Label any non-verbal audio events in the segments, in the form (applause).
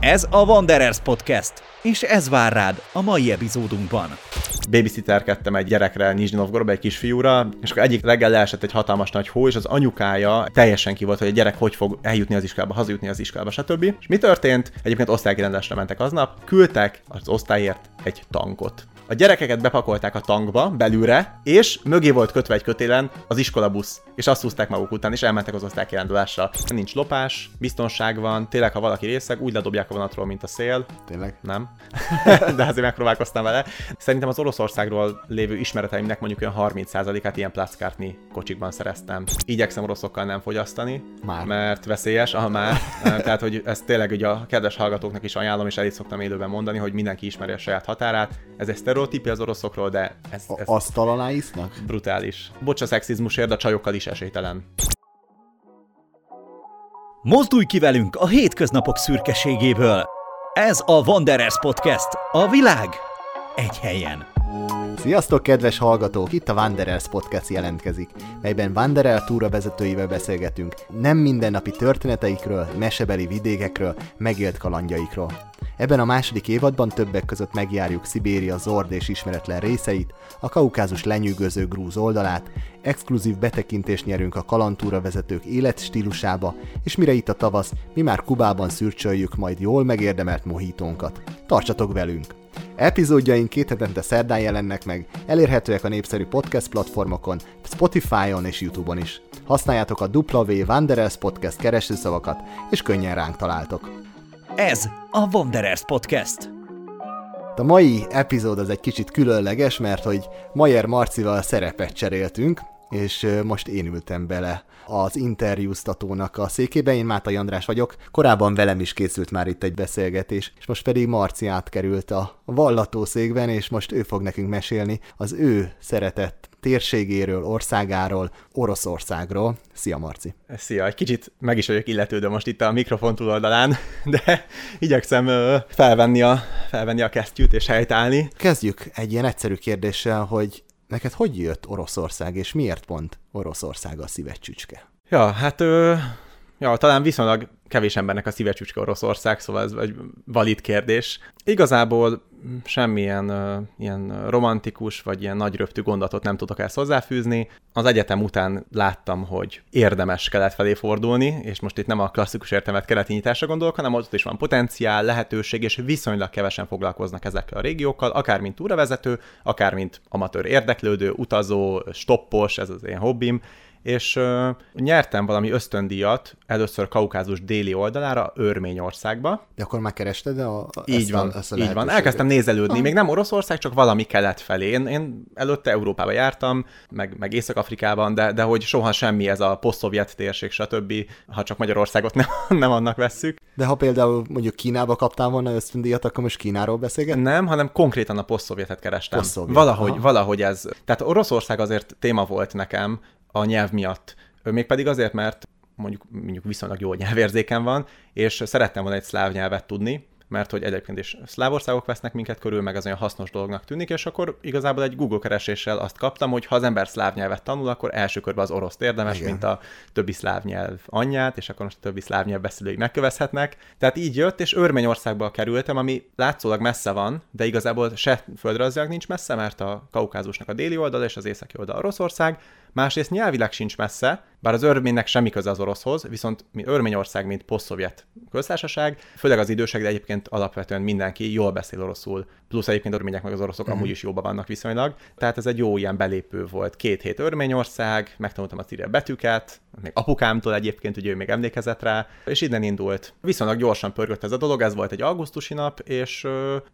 Ez a Wanderers Podcast, és ez vár rád a mai epizódunkban. babysitterkedtem egy gyerekre Nizsny Novgorodba, egy kisfiúra, és akkor egyik reggel leesett egy hatalmas nagy hó, és az anyukája teljesen ki volt, hogy a gyerek hogy fog eljutni az iskolába, hazajutni az iskolába, stb. És mi történt? Egyébként osztálykirendesre mentek aznap, küldtek az osztályért egy tankot. A gyerekeket bepakolták a tankba, belülre, és mögé volt kötve egy kötélen az iskolabusz, és azt húzták maguk után, és elmentek az osztálykirándulásra. Nincs lopás, biztonság van, tényleg, ha valaki részeg, úgy ledobják a vonatról, mint a szél. Tényleg? Nem. (laughs) De azért megpróbálkoztam vele. Szerintem az Oroszországról lévő ismereteimnek mondjuk olyan 30%-át ilyen plackártni kocsikban szereztem. Igyekszem oroszokkal nem fogyasztani, Már. mert veszélyes, aha már. (laughs) Tehát, hogy ezt tényleg ugye a kedves hallgatóknak is ajánlom, és el is szoktam élőben mondani, hogy mindenki ismeri a saját határát. Ez egy sztereotípia az oroszokról, de ez, ez Asztal alá isznak? brutális. Bocs a szexizmusért, a csajokkal is esélytelen. Mozdulj ki velünk a hétköznapok szürkeségéből. Ez a Wanderers Podcast, a világ egy helyen. Sziasztok, kedves hallgatók! Itt a Wanderers Podcast jelentkezik, melyben Wanderer túravezetőivel beszélgetünk nem mindennapi történeteikről, mesebeli vidékekről, megélt kalandjaikról. Ebben a második évadban többek között megjárjuk Szibéria zord és ismeretlen részeit, a kaukázus lenyűgöző grúz oldalát, exkluzív betekintést nyerünk a kalantúra vezetők életstílusába, és mire itt a tavasz, mi már Kubában szürcsöljük majd jól megérdemelt mohitónkat. Tartsatok velünk! Epizódjaink két hetente szerdán jelennek meg, elérhetőek a népszerű podcast platformokon, Spotify-on és YouTube-on is. Használjátok a W Wanderers Podcast keresőszavakat, és könnyen ránk találtok. Ez a Wanderers Podcast. A mai epizód az egy kicsit különleges, mert hogy Mayer Marcival szerepet cseréltünk, és most én ültem bele az interjúztatónak a székébe, én Mátai András vagyok. Korábban velem is készült már itt egy beszélgetés, és most pedig Marci átkerült a vallatószékben, és most ő fog nekünk mesélni az ő szeretett térségéről, országáról, Oroszországról. Szia Marci! Szia, egy kicsit meg is vagyok illetődő most itt a mikrofon túloldalán, (laughs) de igyekszem felvenni a, felvenni a kesztyűt és helytállni. Kezdjük egy ilyen egyszerű kérdéssel, hogy neked hogy jött Oroszország, és miért pont Oroszország a szíved? Ja, hát ö, ja, talán viszonylag kevés embernek a szíve csücske Oroszország, szóval ez egy valid kérdés. Igazából semmilyen ö, ilyen romantikus vagy ilyen nagy röptű gondatot nem tudok ezt hozzáfűzni. Az egyetem után láttam, hogy érdemes kelet felé fordulni, és most itt nem a klasszikus értelmet keleti nyitásra gondolok, hanem ott is van potenciál, lehetőség, és viszonylag kevesen foglalkoznak ezekkel a régiókkal, akár mint túravezető, akár mint amatőr érdeklődő, utazó, stoppos, ez az én hobbim, és ö, nyertem valami ösztöndíjat először Kaukázus déli oldalára, Örményországba. De akkor már kerested a, a Így ezt van, a, ezt a így van. Elkezdtem nézelődni, még nem Oroszország, csak valami kelet felé. Én, én előtte Európába jártam, meg, meg Észak-Afrikában, de, de hogy soha semmi ez a poszt-szovjet térség, stb., ha csak Magyarországot nem, (laughs) nem annak vesszük. De ha például mondjuk Kínába kaptál volna ösztöndíjat, akkor most Kínáról beszélget? Nem, hanem konkrétan a poszt-szovjetet kerestem. Poszt-szovjet, Valahogy, aha. valahogy ez. Tehát Oroszország azért téma volt nekem a nyelv miatt. Mégpedig azért, mert mondjuk, mondjuk viszonylag jó nyelvérzéken van, és szerettem volna egy szláv nyelvet tudni, mert hogy egyébként is szláv országok vesznek minket körül, meg az olyan hasznos dolognak tűnik, és akkor igazából egy Google kereséssel azt kaptam, hogy ha az ember szláv nyelvet tanul, akkor első körben az oroszt érdemes, Igen. mint a többi szláv nyelv anyját, és akkor most a többi szláv nyelv beszélőig megkövezhetnek. Tehát így jött, és Örményországba kerültem, ami látszólag messze van, de igazából se földrajzilag nincs messze, mert a Kaukázusnak a déli oldal és az északi oldal Oroszország, másrészt nyelvileg sincs messze, bár az örménynek semmi köze az oroszhoz, viszont mi Örményország, mint poszt-szovjet köztársaság, főleg az idősek, de egyébként alapvetően mindenki jól beszél oroszul, plusz egyébként örmények meg az oroszok amúgy is jóban vannak viszonylag. Tehát ez egy jó ilyen belépő volt. Két hét Örményország, megtanultam a írja betűket, még apukámtól egyébként, ugye ő még emlékezett rá, és innen indult. Viszonylag gyorsan pörgött ez a dolog, ez volt egy augusztusi nap, és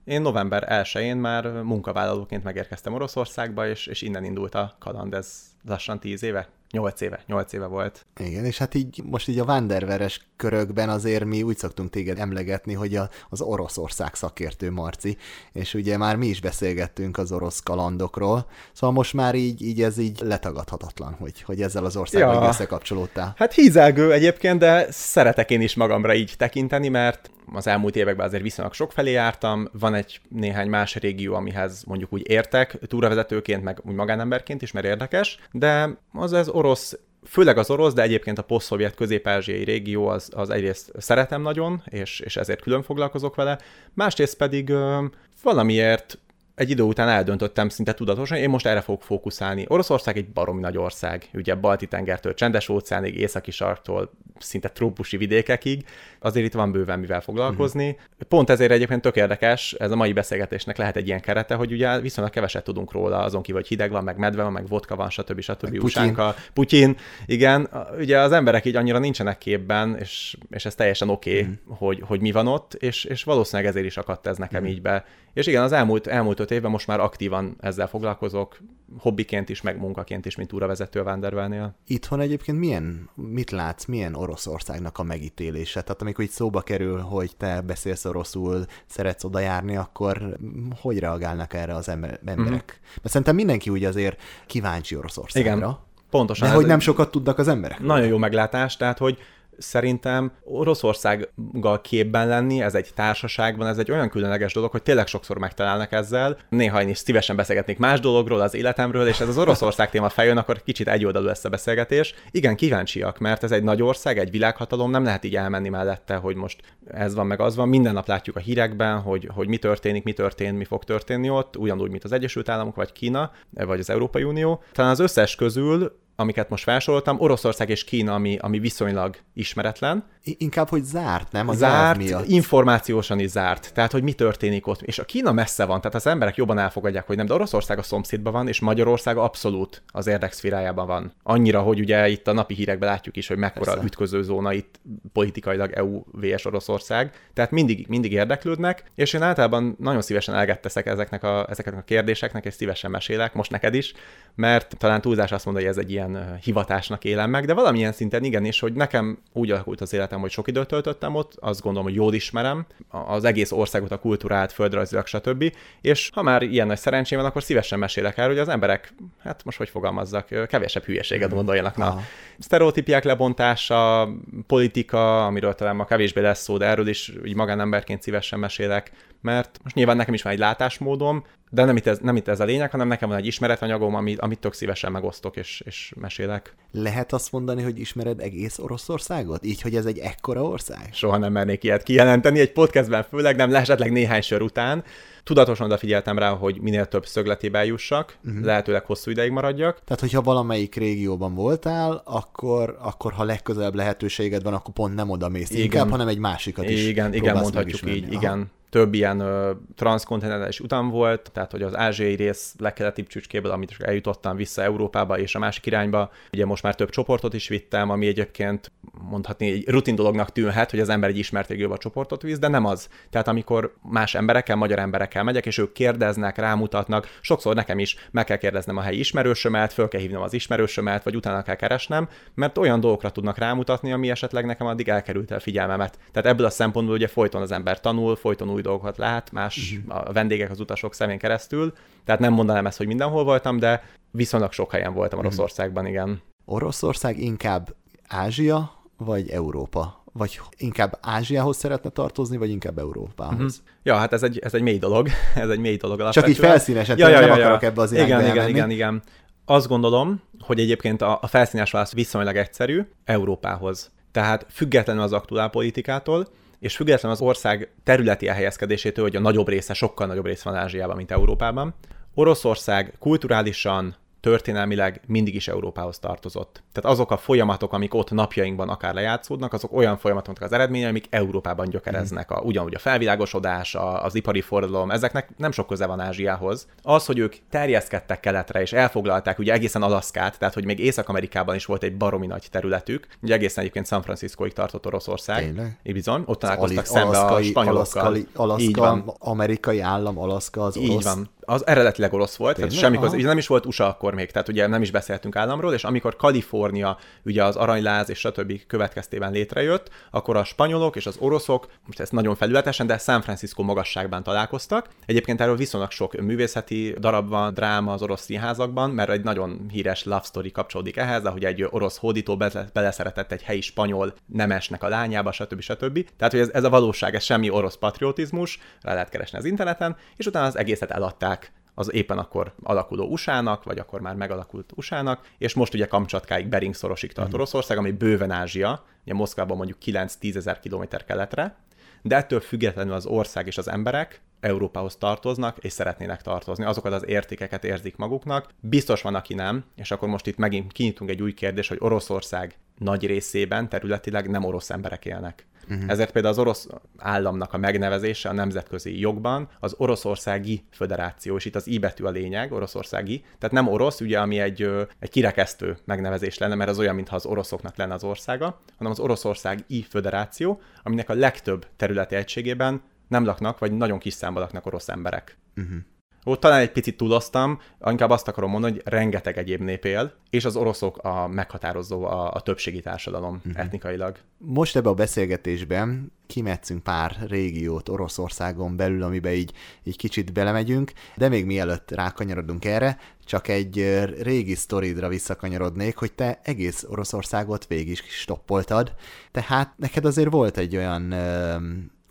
én november 1-én már munkavállalóként megérkeztem Oroszországba, és, és innen indult a kaland, ez lassan 10 éve, 8 éve, 8 éve volt. Igen, és hát így most így a Wanderveres körökben azért mi úgy szoktunk téged emlegetni, hogy a, az Oroszország szakértő Marci, és ugye már mi is beszélgettünk az orosz kalandokról, szóval most már így, így ez így letagadhatatlan, hogy, hogy ezzel az országgal ja. összekapcsolódtál. Hát hízelgő egyébként, de szeretek én is magamra így tekinteni, mert az elmúlt években azért viszonylag sok felé jártam, van egy néhány más régió, amihez mondjuk úgy értek, túravezetőként, meg úgy magánemberként is, mert érdekes, de az ez orosz főleg az orosz, de egyébként a poszt-szovjet közép-ázsiai régió az, az egyrészt szeretem nagyon, és, és ezért külön foglalkozok vele, másrészt pedig ö, valamiért egy idő után eldöntöttem szinte tudatosan, én most erre fogok fókuszálni. Oroszország egy baromi nagy ország, ugye balti tengertől csendes óceánig, északi sarktól szinte trópusi vidékekig, azért itt van bőven mivel foglalkozni. Uh-huh. Pont ezért egyébként tök érdekes, ez a mai beszélgetésnek lehet egy ilyen kerete, hogy ugye viszonylag keveset tudunk róla, azon kívül, hogy hideg van, meg medve van, meg vodka van, stb. stb. Meg Usánka, Putyin, igen, ugye az emberek így annyira nincsenek képben, és, és ez teljesen oké, okay, uh-huh. hogy, hogy mi van ott, és, és valószínűleg ezért is akadt ez nekem uh-huh. így be. És igen, az elmúlt, elmúlt öt évben most már aktívan ezzel foglalkozok, hobbiként is, meg munkaként is, mint túravezető a Vandervelnél. Itthon egyébként milyen, mit látsz, milyen Oroszországnak a megítélése? Tehát amikor itt szóba kerül, hogy te beszélsz oroszul, szeretsz oda járni, akkor hogy reagálnak erre az emberek? Mm-hmm. Mert szerintem mindenki úgy azért kíváncsi Oroszországra. Igen. Pontosan. De hogy nem sokat tudnak az emberek. Nagyon jó meglátás, tehát hogy szerintem Oroszországgal képben lenni, ez egy társaságban, ez egy olyan különleges dolog, hogy tényleg sokszor megtalálnak ezzel. Néha én is szívesen beszélgetnék más dologról, az életemről, és ez az Oroszország téma feljön, akkor kicsit egyoldalú lesz a beszélgetés. Igen, kíváncsiak, mert ez egy nagy ország, egy világhatalom, nem lehet így elmenni mellette, hogy most ez van, meg az van. Minden nap látjuk a hírekben, hogy, hogy mi történik, mi történt, mi fog történni ott, ugyanúgy, mint az Egyesült Államok, vagy Kína, vagy az Európai Unió. Talán az összes közül amiket most felsoroltam, Oroszország és Kína, ami, ami viszonylag ismeretlen. Inkább, hogy zárt, nem? A zárt, miatt. információsan is zárt. Tehát, hogy mi történik ott. És a Kína messze van, tehát az emberek jobban elfogadják, hogy nem, de Oroszország a szomszédban van, és Magyarország abszolút az érdekszférájában van. Annyira, hogy ugye itt a napi hírekben látjuk is, hogy mekkora Persze. ütköző zóna itt politikailag EU vs Oroszország. Tehát mindig, mindig érdeklődnek, és én általában nagyon szívesen elgetteszek ezeknek a, ezeknek a kérdéseknek, és szívesen mesélek, most neked is, mert talán túlzás azt mondani, hogy ez egy ilyen ilyen hivatásnak élem meg, de valamilyen szinten igenis, hogy nekem úgy alakult az életem, hogy sok időt töltöttem ott, azt gondolom, hogy jól ismerem az egész országot, a kultúrát, földrajzilag, stb. És ha már ilyen nagy szerencsém van, akkor szívesen mesélek erről, hogy az emberek, hát most hogy fogalmazzak, kevesebb hülyeséget mm. gondoljanak. Na, sztereotípiák lebontása, politika, amiről talán ma kevésbé lesz szó, de erről is így magánemberként szívesen mesélek, mert most nyilván nekem is van egy látásmódom, de nem itt, ez, nem itt ez a lényeg, hanem nekem van egy ismeretanyagom, amit, amit tök szívesen megosztok és, és mesélek. Lehet azt mondani, hogy ismered egész Oroszországot? Így, hogy ez egy ekkora ország? Soha nem mernék ilyet kijelenteni, egy podcastben főleg nem, esetleg néhány sor után. Tudatosan odafigyeltem rá, hogy minél több szögletébe jussak, uh-huh. lehetőleg hosszú ideig maradjak. Tehát, hogyha valamelyik régióban voltál, akkor, akkor ha legközelebb lehetőséged van, akkor pont nem oda mész igen. inkább, hanem egy másikat is Igen, igen, mondhatjuk így, Aha. igen több ilyen ö, transzkontinentális utam volt, tehát hogy az ázsiai rész legkeletibb csücskéből, amit eljutottam vissza Európába és a másik irányba. Ugye most már több csoportot is vittem, ami egyébként mondhatni egy rutin dolognak tűnhet, hogy az ember egy ismert régióba csoportot visz, de nem az. Tehát amikor más emberekkel, magyar emberekkel megyek, és ők kérdeznek, rámutatnak, sokszor nekem is meg kell kérdeznem a helyi ismerősömet, föl kell hívnom az ismerősömet, vagy utána kell keresnem, mert olyan dolgokra tudnak rámutatni, ami esetleg nekem addig elkerült a figyelmemet. Tehát ebből a szempontból ugye folyton az ember tanul, folyton új dolgokat lát, más uh-huh. a vendégek, az utasok szemén keresztül. Tehát nem mondanám ezt, hogy mindenhol voltam, de viszonylag sok helyen voltam uh-huh. Oroszországban, igen. Oroszország inkább Ázsia vagy Európa? Vagy inkább Ázsiához szeretne tartozni, vagy inkább Európához? Uh-huh. Ja, hát ez egy, ez egy mély dolog. (laughs) ez egy mély dolog alapvetően. Csak így felszínesen, ja, ja, ja, nem ja. akarok ebbe az igen, igen, igen, igen, igen. Azt gondolom, hogy egyébként a, a felszínes válasz viszonylag egyszerű Európához. Tehát függetlenül az aktuál politikától, és független az ország területi elhelyezkedésétől, hogy a nagyobb része, sokkal nagyobb része van Ázsiában, mint Európában, Oroszország kulturálisan, történelmileg mindig is Európához tartozott. Tehát azok a folyamatok, amik ott napjainkban akár lejátszódnak, azok olyan folyamatoknak az eredménye, amik Európában gyökereznek. A, ugyanúgy a felvilágosodás, a, az ipari forradalom, ezeknek nem sok köze van Ázsiához. Az, hogy ők terjeszkedtek keletre és elfoglalták ugye egészen Alaszkát, tehát hogy még Észak-Amerikában is volt egy baromi nagy területük, ugye egészen egyébként San Franciscoig tartott Oroszország. Tényleg? Bizony, ott találkoztak szembe a spanyolokkal. Alaszkai, Alaszka, amerikai állam, Alaszka az orosz. Így van az eredetileg orosz volt, Tényleg? tehát semmi köze, nem is volt USA akkor még, tehát ugye nem is beszéltünk államról, és amikor Kalifornia ugye az aranyláz és stb. következtében létrejött, akkor a spanyolok és az oroszok, most ezt nagyon felületesen, de San Francisco magasságban találkoztak. Egyébként erről viszonylag sok művészeti darab van, dráma az orosz színházakban, mert egy nagyon híres love story kapcsolódik ehhez, ahogy egy orosz hódító beleszeretett egy helyi spanyol nemesnek a lányába, stb. stb. Tehát, hogy ez, ez a valóság, ez semmi orosz patriotizmus, rá lehet keresni az interneten, és utána az egészet eladták az éppen akkor alakuló USA-nak, vagy akkor már megalakult USA-nak, és most ugye Kamcsatkáig, Bering szorosig tart mm. Oroszország, ami bőven Ázsia, ugye Moszkvában mondjuk 9-10 ezer kilométer keletre, de ettől függetlenül az ország és az emberek Európához tartoznak, és szeretnének tartozni. Azokat az értékeket érzik maguknak. Biztos van, aki nem, és akkor most itt megint kinyitunk egy új kérdés, hogy Oroszország nagy részében területileg nem orosz emberek élnek. Uh-huh. Ezért például az orosz államnak a megnevezése a nemzetközi jogban az Oroszországi Föderáció, és itt az I betű a lényeg, Oroszországi, tehát nem orosz, ugye, ami egy, egy kirekesztő megnevezés lenne, mert az olyan, mintha az oroszoknak lenne az országa, hanem az Oroszországi Föderáció, aminek a legtöbb területi egységében nem laknak, vagy nagyon kis számban laknak orosz emberek. Uh-huh. Ott talán egy picit túloztam, inkább azt akarom mondani, hogy rengeteg egyéb nép él, és az oroszok a meghatározó a, a többségi társadalom uh-huh. etnikailag. Most ebbe a beszélgetésben kimetszünk pár régiót Oroszországon belül, amiben így, így kicsit belemegyünk, de még mielőtt rákanyarodunk erre, csak egy régi sztoridra visszakanyarodnék, hogy te egész Oroszországot végig is stoppoltad, tehát neked azért volt egy olyan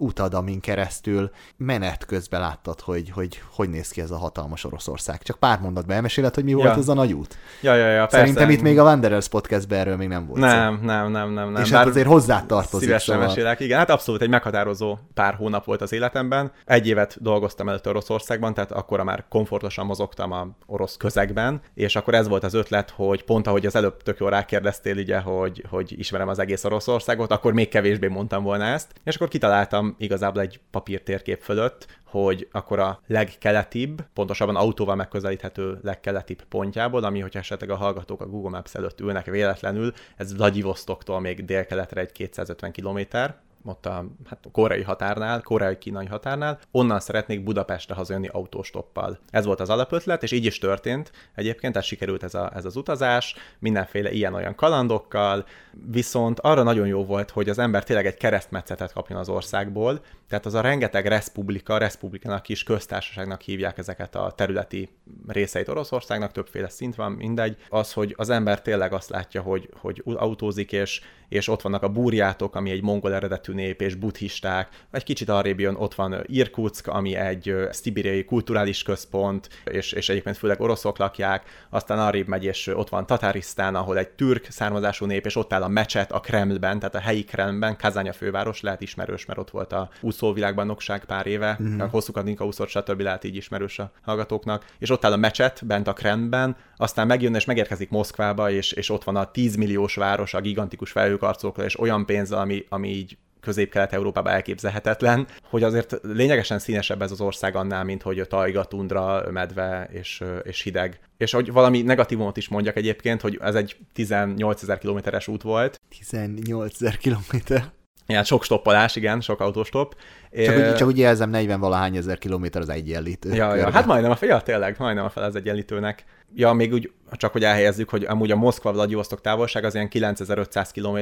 utad, amin keresztül menet közben láttad, hogy, hogy hogy néz ki ez a hatalmas Oroszország. Csak pár mondatban elmeséled, hogy mi ja. volt ez a nagy út. Ja, ja, ja, Szerintem persze. itt még a Wanderers podcastben erről még nem volt Nem, szó. nem, nem, nem, nem. És hát azért hozzá tartozik. Szívesen szóval. mesélek, igen. Hát abszolút egy meghatározó pár hónap volt az életemben. Egy évet dolgoztam előtt Oroszországban, tehát akkor már komfortosan mozogtam a orosz közegben, és akkor ez volt az ötlet, hogy pont ahogy az előbb tök jól rákérdeztél, ugye, hogy, hogy ismerem az egész Oroszországot, akkor még kevésbé mondtam volna ezt, és akkor kitaláltam igazából egy papírtérkép fölött, hogy akkor a legkeletibb, pontosabban autóval megközelíthető legkeletibb pontjából, ami, hogyha esetleg a hallgatók a Google Maps előtt ülnek véletlenül, ez Vladivostoktól még délkeletre egy 250 kilométer, ott a, hát koreai határnál, koreai-kínai határnál, onnan szeretnék Budapestre hazajönni autóstoppal. Ez volt az alapötlet, és így is történt egyébként, tehát sikerült ez, a, ez az utazás, mindenféle ilyen-olyan kalandokkal, viszont arra nagyon jó volt, hogy az ember tényleg egy keresztmetszetet kapjon az országból, tehát az a rengeteg respublika, respublikának is köztársaságnak hívják ezeket a területi részeit Oroszországnak, többféle szint van, mindegy. Az, hogy az ember tényleg azt látja, hogy, hogy autózik, és, és ott vannak a burjátok, ami egy mongol eredetű nép, és buddhisták. Egy kicsit arrébb jön, ott van Irkutsk, ami egy szibériai kulturális központ, és, és egyébként főleg oroszok lakják. Aztán arrébb megy, és ott van Tatarisztán, ahol egy türk származású nép, és ott áll a mecset a Kremlben, tehát a helyi Kremlben, Kazánya főváros, lehet ismerős, mert ott volt a úszóvilágbajnokság pár éve, mm. a hosszú Katinka úszott, stb. lehet így ismerős a hallgatóknak. És ott áll a mecset bent a Kremlben, aztán megjön és megérkezik Moszkvába, és, és ott van a 10 milliós város a gigantikus felhőkarcolókkal, és olyan pénz, ami, ami így közép-kelet-európában elképzelhetetlen, hogy azért lényegesen színesebb ez az ország annál, mint hogy tajga, tundra, medve és, és hideg. És hogy valami negatívumot is mondjak egyébként, hogy ez egy 18 ezer kilométeres út volt. 18 ezer kilométer. Igen, sok stoppolás, igen, sok autóstopp. Csak, csak úgy jelzem, 40 valahány ezer kilométer az egyenlítő. Ja, ja, hát majdnem a fel, ja, tényleg, majdnem a fel az egyenlítőnek. Ja, még úgy, csak hogy elhelyezzük, hogy amúgy a Moszkva Vladivostok távolság az ilyen 9500 km,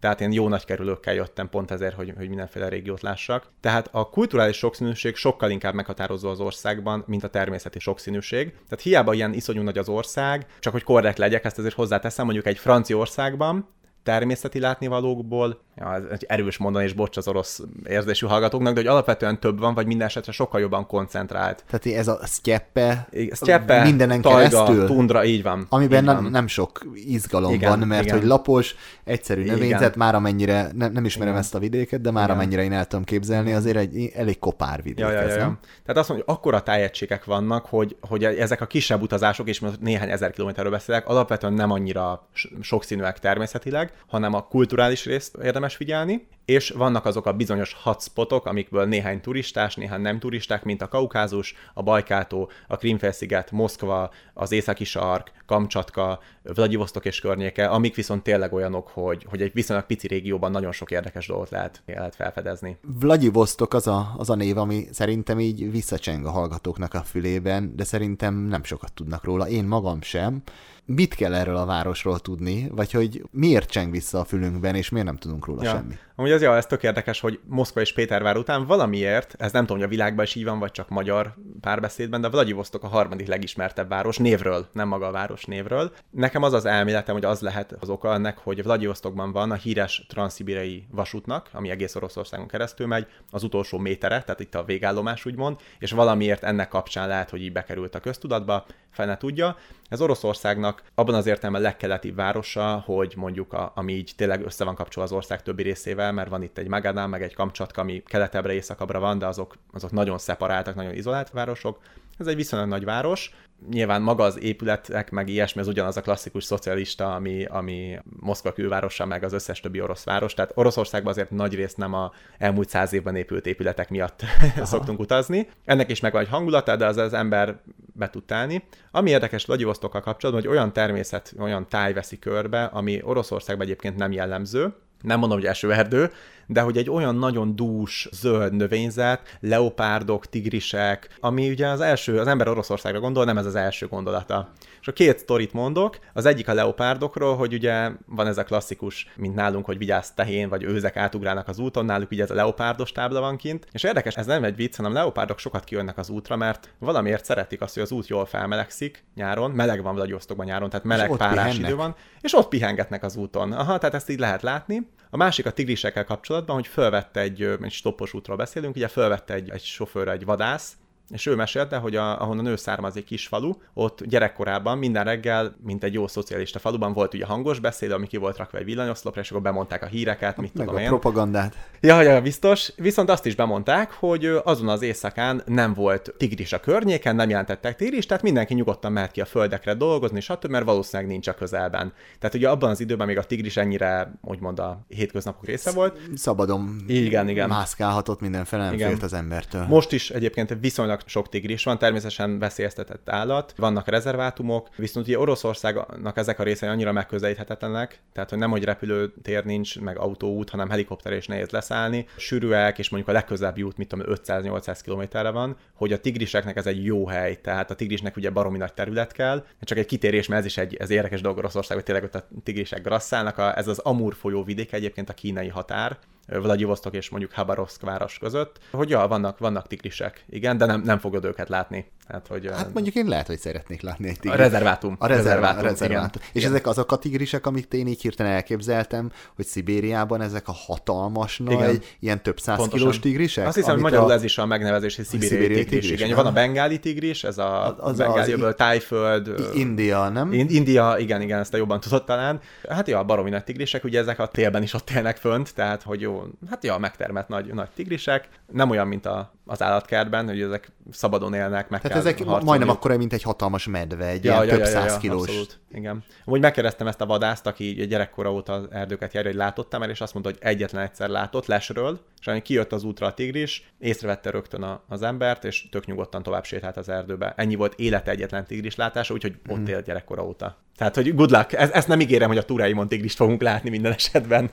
tehát én jó nagy kerülőkkel jöttem pont ezért, hogy, hogy mindenféle régiót lássak. Tehát a kulturális sokszínűség sokkal inkább meghatározó az országban, mint a természeti sokszínűség. Tehát hiába ilyen iszonyú nagy az ország, csak hogy korrekt legyek, ezt azért hozzáteszem, mondjuk egy Franciaországban természeti látnivalókból, ja, ez egy erős mondani, és bocs az orosz érzésű hallgatóknak, de hogy alapvetően több van, vagy minden esetre sokkal jobban koncentrált. Tehát ez a sztyeppe, sztyeppe mindenen tajga, keresztül, tundra, így van. Amiben így nem, van. nem sok izgalom igen, van, mert igen. hogy lapos, egyszerű növényzet, már amennyire, ne, nem ismerem igen. ezt a vidéket, de már igen. amennyire én el tudom képzelni, azért egy elég kopár vidék ja, ja, ja, ja. Tehát azt mondja, hogy akkora tájegységek vannak, hogy, hogy ezek a kisebb utazások, és most néhány ezer kilométerről beszélek, alapvetően nem annyira sokszínűek természetileg, hanem a kulturális részt érdemes figyelni, és vannak azok a bizonyos hotspotok, amikből néhány turistás, néhány nem turisták, mint a Kaukázus, a Bajkátó, a Krimfelsziget, Moszkva, az északi sark, Kamcsatka, Vladivostok és környéke, amik viszont tényleg olyanok, hogy, hogy egy viszonylag pici régióban nagyon sok érdekes dolgot lehet, lehet felfedezni. Vladivostok az a, az a név, ami szerintem így visszacseng a hallgatóknak a fülében, de szerintem nem sokat tudnak róla, én magam sem mit kell erről a városról tudni, vagy hogy miért cseng vissza a fülünkben, és miért nem tudunk róla ja. semmi. Amúgy az, ja, ez tök érdekes, hogy Moszkva és Pétervár után valamiért, ez nem tudom, hogy a világban is így van, vagy csak magyar párbeszédben, de Vladivostok a harmadik legismertebb város névről, nem maga a város névről. Nekem az az elméletem, hogy az lehet az oka ennek, hogy Vladivostokban van a híres transzibirei vasútnak, ami egész Oroszországon keresztül megy, az utolsó métere, tehát itt a végállomás úgymond, és valamiért ennek kapcsán lehet, hogy így bekerült a köztudatba, fel ne tudja. Ez Oroszországnak abban az értelemben legkeletibb városa, hogy mondjuk a, ami így tényleg össze van kapcsolva az ország többi részével, mert van itt egy Magadán, meg egy Kamcsatka, ami keletebbre, északabbra van, de azok, azok nagyon szeparáltak, nagyon izolált városok. Ez egy viszonylag nagy város, nyilván maga az épületek, meg ilyesmi, az ugyanaz a klasszikus szocialista, ami, ami Moszkva külvárosa, meg az összes többi orosz város. Tehát Oroszországban azért nagy részt nem a elmúlt száz évben épült épületek miatt (laughs) szoktunk utazni. Ennek is megvan egy hangulata, de az az ember be tud telni. Ami érdekes Vladivostokkal kapcsolatban, hogy olyan természet, olyan táj veszi körbe, ami Oroszországban egyébként nem jellemző, nem mondom, hogy esőerdő, de hogy egy olyan nagyon dús, zöld növényzet, leopárdok, tigrisek, ami ugye az első, az ember Oroszországra gondol, nem ez az első gondolata. És a két sztorit mondok, az egyik a leopárdokról, hogy ugye van ez a klasszikus, mint nálunk, hogy vigyázz tehén, vagy őzek átugrálnak az úton, náluk ugye ez a leopárdos tábla van kint. És érdekes, ez nem egy vicc, hanem leopárdok sokat kijönnek az útra, mert valamiért szeretik azt, hogy az út jól felmelegszik nyáron, meleg van Vladivostokban nyáron, tehát meleg párás idő van, és ott pihengetnek az úton. Aha, tehát ezt így lehet látni. A másik a tigrisekkel kapcsolatban, hogy fölvette egy, egy stoppos útról beszélünk, ugye fölvette egy, egy sofőr, egy vadász, és ő mesélte, hogy a, ahonnan ő származik kis falu, ott gyerekkorában minden reggel, mint egy jó szocialista faluban volt ugye hangos beszéd, ami ki volt rakva egy villanyoszlopra, és akkor bemondták a híreket, mit Meg tudom a én. propagandát. Ja, ja, biztos. Viszont azt is bemondták, hogy azon az éjszakán nem volt tigris a környéken, nem jelentettek tigris, tehát mindenki nyugodtan mehet ki a földekre dolgozni, stb., mert valószínűleg nincs a közelben. Tehát ugye abban az időben még a tigris ennyire, úgymond a hétköznapok része volt. Szabadon Igen, igen. mászkálhatott mindenfele, nem Igen. félt az embertől. Most is egyébként viszonylag sok tigris van, természetesen veszélyeztetett állat, vannak rezervátumok, viszont ugye Oroszországnak ezek a részei annyira megközelíthetetlenek, tehát hogy nem, hogy repülőtér nincs, meg autóút, hanem helikopter és nehéz leszállni, sűrűek, és mondjuk a legközelebbi út, mit tudom, 500-800 kilométerre van, hogy a tigriseknek ez egy jó hely, tehát a tigrisnek ugye baromi nagy terület kell, csak egy kitérés, mert ez is egy ez érdekes dolog Oroszország, hogy tényleg ott a tigrisek grasszálnak, a, ez az Amur folyó vidék egyébként a kínai határ, Vladivostok és mondjuk Habarovsk város között, hogy ja, vannak, vannak tigrisek, igen, de nem, nem fogod őket látni. Hát, hogy Hát mondjuk én lehet, hogy szeretnék látni egy a tigris. rezervátum. A rezervátum, igen. rezervátum. És Igen. ezek azok a tigrisek, amit én így hirtelen elképzeltem, hogy Szibériában ezek a hatalmas nagy, Igen. ilyen több száz Pontosan. kilós tigrisek? Azt hiszem, hogy magyarul a... ez is a megnevezés, hogy szibériai szibériai tigris. tigris, Igen, van a bengáli tigris, ez a Az- az bengáli az- tájföld, India, nem? Ind- India, igen, igen, ezt te jobban tudod talán. Hát ja, baromi nagy tigrisek, ugye ezek a télben is ott élnek fönt, tehát hogy jó, hát ja, megtermett nagy, nagy tigrisek. Nem olyan, mint a, az állatkertben, hogy ezek szabadon élnek, meg ezek harcolniuk. majdnem akkora, mint egy hatalmas medve, egy ilyen több száz kilós. Abszolút. Igen. Amúgy megkérdeztem ezt a vadászt, aki gyerekkora óta az erdőket járja, hogy látottam el, és azt mondta, hogy egyetlen egyszer látott lesről, és kijött az útra a tigris, észrevette rögtön a, az embert, és tök nyugodtan tovább sétált az erdőbe. Ennyi volt élete egyetlen tigris látása, úgyhogy ott élt gyerekkora óta. Tehát, hogy good luck. Ez, ezt nem ígérem, hogy a túráimon tigrist fogunk látni minden esetben.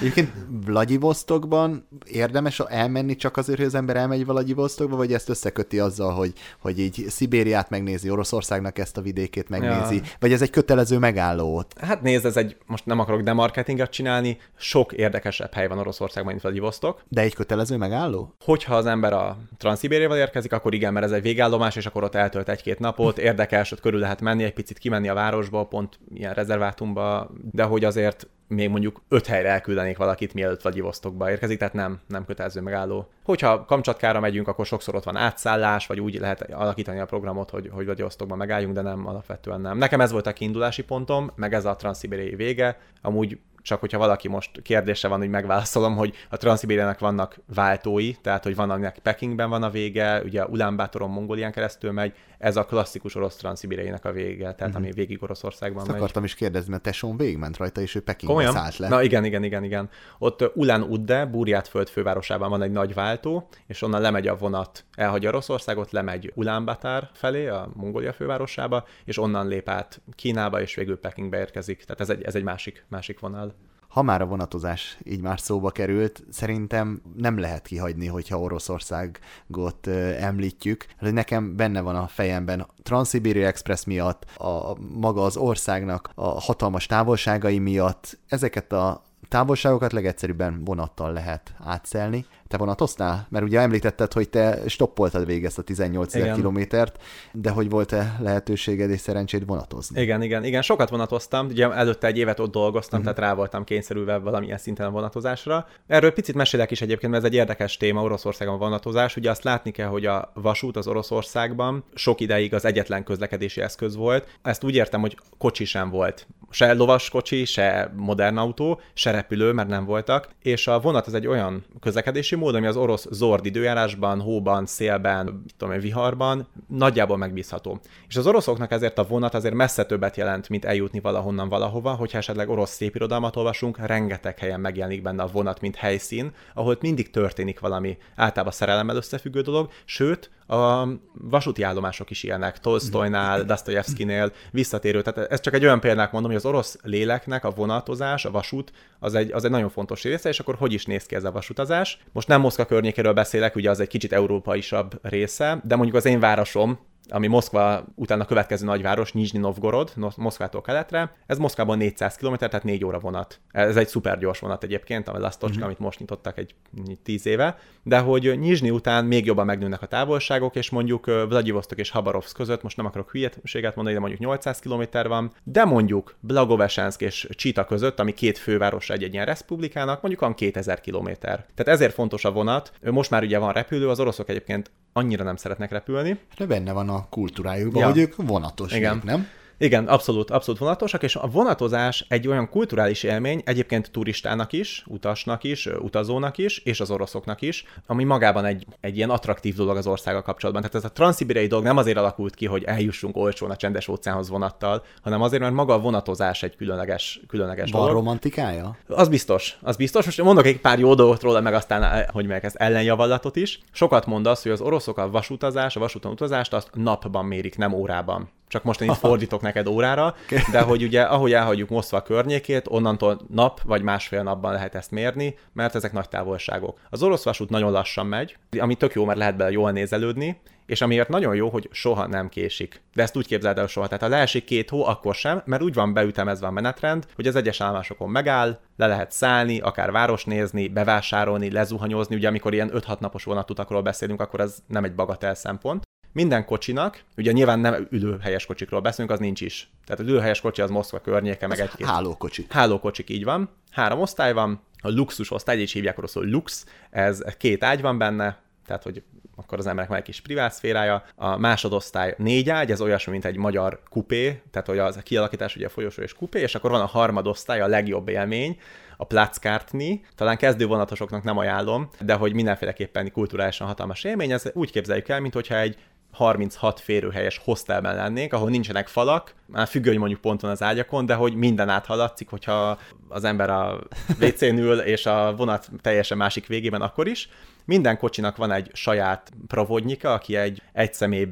Egyébként Vladivostokban érdemes elmenni csak azért, hogy az ember elmegy Vladivostokba, vagy ezt összeköti azzal, hogy, hogy így Szibériát megnézi, Oroszországnak ezt a vidékét megnézi, Ja. vagy ez egy kötelező megálló ott? Hát nézd, ez egy, most nem akarok demarketinget csinálni, sok érdekesebb hely van Oroszországban, mint Vladivostok. De egy kötelező megálló? Hogyha az ember a Transzibériával érkezik, akkor igen, mert ez egy végállomás, és akkor ott eltölt egy-két napot, érdekes, ott körül lehet menni, egy picit kimenni a városba, pont ilyen rezervátumba, de hogy azért még mondjuk öt helyre elküldenék valakit, mielőtt Vladivostokba érkezik, tehát nem, nem kötelező megálló. Hogyha Kamcsatkára megyünk, akkor sokszor ott van átszállás, vagy úgy lehet alakítani a programot, hogy, hogy Vladivostokban megálljunk, de nem, alapvetően nem. Nekem ez volt a kiindulási pontom, meg ez a transzibériai vége. Amúgy csak hogyha valaki most kérdése van, hogy megválaszolom, hogy a Transzibériának vannak váltói, tehát hogy van, aminek Pekingben van a vége, ugye Ulánbátoron, Mongólián keresztül megy, ez a klasszikus orosz transzibériainak a vége, tehát ami végig Oroszországban Ezt megy. akartam is kérdezni, mert tesóm végigment rajta, és ő Pekingbe Komolyan? szállt le. Na igen, igen, igen, igen. Ott Ulan Udde, Burjátföld fővárosában van egy nagy váltó, és onnan lemegy a vonat, elhagyja Oroszországot, lemegy Ulánbátár felé, a Mongólia fővárosába, és onnan lép át Kínába, és végül Pekingbe érkezik. Tehát ez egy, ez egy másik, másik vonal. Ha már a vonatozás így már szóba került, szerintem nem lehet kihagyni, hogyha Oroszországot említjük. Hogy Nekem benne van a fejemben Transzibéria Express miatt, a maga az országnak a hatalmas távolságai miatt ezeket a távolságokat legegyszerűbben vonattal lehet átszelni. Te vonatoztál? Mert ugye említetted, hogy te stoppoltad végig ezt a 18 ezer kilométert, de hogy volt-e lehetőséged és szerencséd vonatozni? Igen, igen, igen. Sokat vonatoztam. Ugye előtte egy évet ott dolgoztam, uh-huh. tehát rá voltam kényszerülve valamilyen szinten a vonatozásra. Erről picit mesélek is egyébként, mert ez egy érdekes téma Oroszországban a vonatozás. Ugye azt látni kell, hogy a vasút az Oroszországban sok ideig az egyetlen közlekedési eszköz volt. Ezt úgy értem, hogy kocsi sem volt. Se lovas kocsi, se modern autó, se repülő, mert nem voltak. És a vonat az egy olyan közlekedési mód, ami az orosz zord időjárásban, hóban, szélben, tudom viharban nagyjából megbízható. És az oroszoknak ezért a vonat azért messze többet jelent, mint eljutni valahonnan valahova, hogyha esetleg orosz szépirodalmat olvasunk, rengeteg helyen megjelenik benne a vonat, mint helyszín, ahol mindig történik valami általában szerelemmel összefüggő dolog, sőt, a vasúti állomások is ilyenek, Tolstoynál, Dostoyevskinél visszatérő. Tehát ez csak egy olyan példák mondom, hogy az orosz léleknek a vonatozás, a vasút, az egy, az egy nagyon fontos része, és akkor hogy is néz ki ez a vasutazás? Most nem Moszkva környékéről beszélek, ugye az egy kicsit európaisabb része, de mondjuk az én városom, ami Moszkva után a következő nagyváros, Nizhny Novgorod, Moszkvától keletre. Ez Moszkvában 400 km, tehát 4 óra vonat. Ez egy szuper gyors vonat egyébként, a Lasztocska, uh-huh. amit most nyitottak egy 10 éve, de hogy Nizhny után még jobban megnőnek a távolságok, és mondjuk Vladivostok és Habarovsk között, most nem akarok hülyeséget mondani, de mondjuk 800 km van, de mondjuk Blagovesensk és Csita között, ami két főváros egy, egy ilyen republikának, mondjuk van 2000 km. Tehát ezért fontos a vonat. Most már ugye van repülő, az oroszok egyébként annyira nem szeretnek repülni. De benne van a kultúrájukban, ja. hogy ők vonatos Igen. Nép, nem? Igen, abszolút, abszolút vonatosak, és a vonatozás egy olyan kulturális élmény, egyébként turistának is, utasnak is, utazónak is, és az oroszoknak is, ami magában egy, egy ilyen attraktív dolog az országa kapcsolatban. Tehát ez a transzibériai dolog nem azért alakult ki, hogy eljussunk olcsón a csendes óceánhoz vonattal, hanem azért, mert maga a vonatozás egy különleges, különleges Van dolog. romantikája? Az biztos, az biztos. Most mondok egy pár jó dolgot róla, meg aztán, hogy meg ezt ellenjavallatot is. Sokat mondasz, hogy az oroszok a vasutazás, a vasúton utazást azt napban mérik, nem órában csak most én itt fordítok neked órára, de hogy ugye ahogy elhagyjuk Moszkva környékét, onnantól nap vagy másfél napban lehet ezt mérni, mert ezek nagy távolságok. Az orosz vasút nagyon lassan megy, ami tök jó, mert lehet bele jól nézelődni, és amiért nagyon jó, hogy soha nem késik. De ezt úgy képzeld el soha. Tehát ha leesik két hó, akkor sem, mert úgy van beütemezve a menetrend, hogy az egyes állomásokon megáll, le lehet szállni, akár város nézni, bevásárolni, lezuhanyozni. Ugye amikor ilyen 5-6 napos vonatutakról beszélünk, akkor ez nem egy bagatel szempont minden kocsinak, ugye nyilván nem ülőhelyes kocsikról beszélünk, az nincs is. Tehát az ülőhelyes kocsi az Moszkva környéke, meg egy-két. Hálókocsik. Hálókocsik, így van. Három osztály van, a luxus osztály, így hívják oroszul lux, ez két ágy van benne, tehát hogy akkor az emberek már egy kis privát szférája. A másodosztály négy ágy, ez olyasmi, mint egy magyar kupé, tehát hogy az a kialakítás ugye folyosó és kupé, és akkor van a harmadosztály, a legjobb élmény, a Platzkártni, talán kezdő vonatosoknak nem ajánlom, de hogy mindenféleképpen kulturálisan hatalmas élmény, ez úgy képzeljük el, mint hogyha egy 36 férőhelyes hostelben lennénk, ahol nincsenek falak, már függő, hogy mondjuk ponton az ágyakon, de hogy minden áthaladszik, hogyha az ember a WC-n ül, és a vonat teljesen másik végében, akkor is. Minden kocsinak van egy saját provodnyika, aki egy egy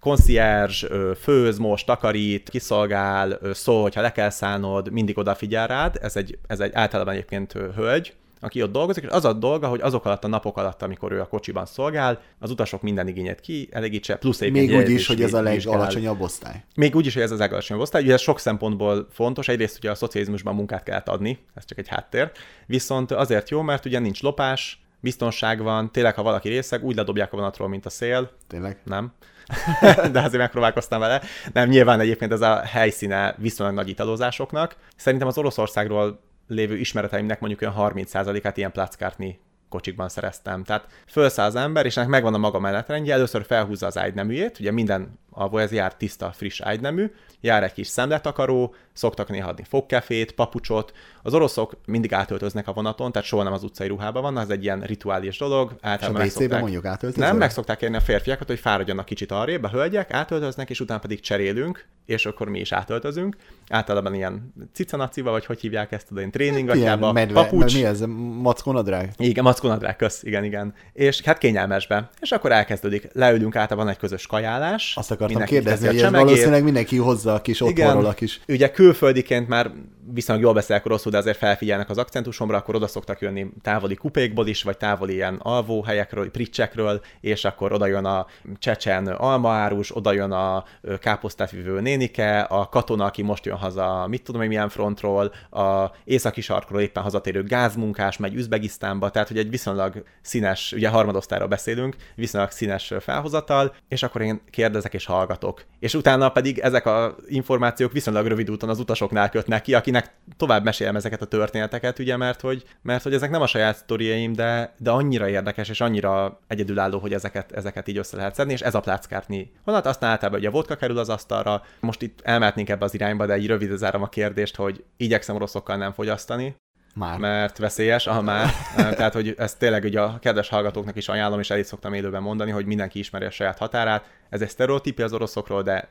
koncierge, ö, főz, most, takarít, kiszolgál, ö, szól, hogyha le kell szállnod, mindig odafigyel rád. Ez egy, ez egy általában egyébként ö, hölgy, aki ott dolgozik, és az a dolga, hogy azok alatt a napok alatt, amikor ő a kocsiban szolgál, az utasok minden igényét ki elégítse, plusz egy Még úgy is, hogy ez a legalacsonyabb osztály. Még úgy is, hogy ez az legalacsonyabb osztály. Ugye ez sok szempontból fontos. Egyrészt ugye a szocializmusban munkát kellett adni, ez csak egy háttér. Viszont azért jó, mert ugye nincs lopás, biztonság van, tényleg, ha valaki részeg, úgy ledobják a vonatról, mint a szél. Tényleg? Nem. (laughs) de azért megpróbálkoztam vele. Nem, nyilván egyébként ez a helyszíne viszonylag nagy italozásoknak. Szerintem az Oroszországról lévő ismereteimnek mondjuk olyan 30%-át ilyen plackártni kocsikban szereztem. Tehát felszáll ember, és ennek megvan a maga menetrendje, először felhúzza az ágyneműjét, ugye minden ahol ez jár tiszta, friss ágynemű, jár egy kis szemletakaró, szoktak néha adni fogkefét, papucsot. Az oroszok mindig átöltöznek a vonaton, tehát soha nem az utcai ruhában van, ez egy ilyen rituális dolog. Általában és a szokták... mondjuk átöltöznek? Nem, meg szokták kérni a férfiakat, hogy fáradjanak kicsit arrébb, a hölgyek átöltöznek, és utána pedig cserélünk, és akkor mi is átöltözünk. Általában ilyen cicanaciba, vagy hogy hívják ezt, tudod, én tréningatjába, medve, papucs. Mi ez, mackonadrág? Igen, mackonadrág, kösz, igen, igen. És hát kényelmesbe. És akkor elkezdődik, leülünk általában egy közös kajálás. Azt akar akartam kérdezni, hogy ez valószínűleg mindenki hozza a kis otthonról a kis... Ugye külföldiként már viszonylag jól beszélek rosszul, de azért felfigyelnek az akcentusomra, akkor oda szoktak jönni távoli kupékból is, vagy távoli ilyen alvóhelyekről, pricsekről, és akkor oda jön a csecsen almaárus, oda jön a káposztát vívő nénike, a katona, aki most jön haza, mit tudom én milyen frontról, a északi sarkról éppen hazatérő gázmunkás megy Üzbegisztánba, tehát hogy egy viszonylag színes, ugye harmadosztályról beszélünk, viszonylag színes felhozatal, és akkor én kérdezek és hallgatok. És utána pedig ezek a információk viszonylag rövid úton az utasoknál kötnek ki, akinek tovább mesélem ezeket a történeteket, ugye, mert hogy, mert hogy ezek nem a saját sztoriaim, de, de annyira érdekes és annyira egyedülálló, hogy ezeket, ezeket így össze lehet szedni, és ez a pláckártni vonat, aztán általában ugye a vodka kerül az asztalra, most itt elmehetnénk ebbe az irányba, de így rövid zárom a kérdést, hogy igyekszem oroszokkal nem fogyasztani, Már. mert veszélyes, aha már. (laughs) Tehát, hogy ezt tényleg ugye a kedves hallgatóknak is ajánlom, és el is szoktam élőben mondani, hogy mindenki ismeri a saját határát. Ez egy sztereotípia az oroszokról, de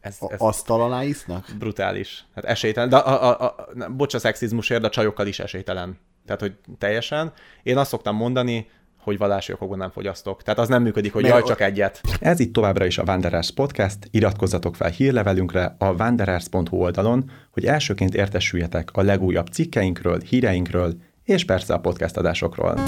ez, ez Asztal alá isznak? brutális. Hát esélytelen. De a, a, a, a, bocs a szexizmusért, de a csajokkal is esélytelen. Tehát, hogy teljesen. Én azt szoktam mondani, hogy vallási okokból nem fogyasztok. Tehát az nem működik, hogy Mert jaj, csak egyet. Ez itt továbbra is a Wanderers Podcast, iratkozzatok fel hírlevelünkre a wanderers.hu oldalon, hogy elsőként értesüljetek a legújabb cikkeinkről, híreinkről, és persze a podcast adásokról.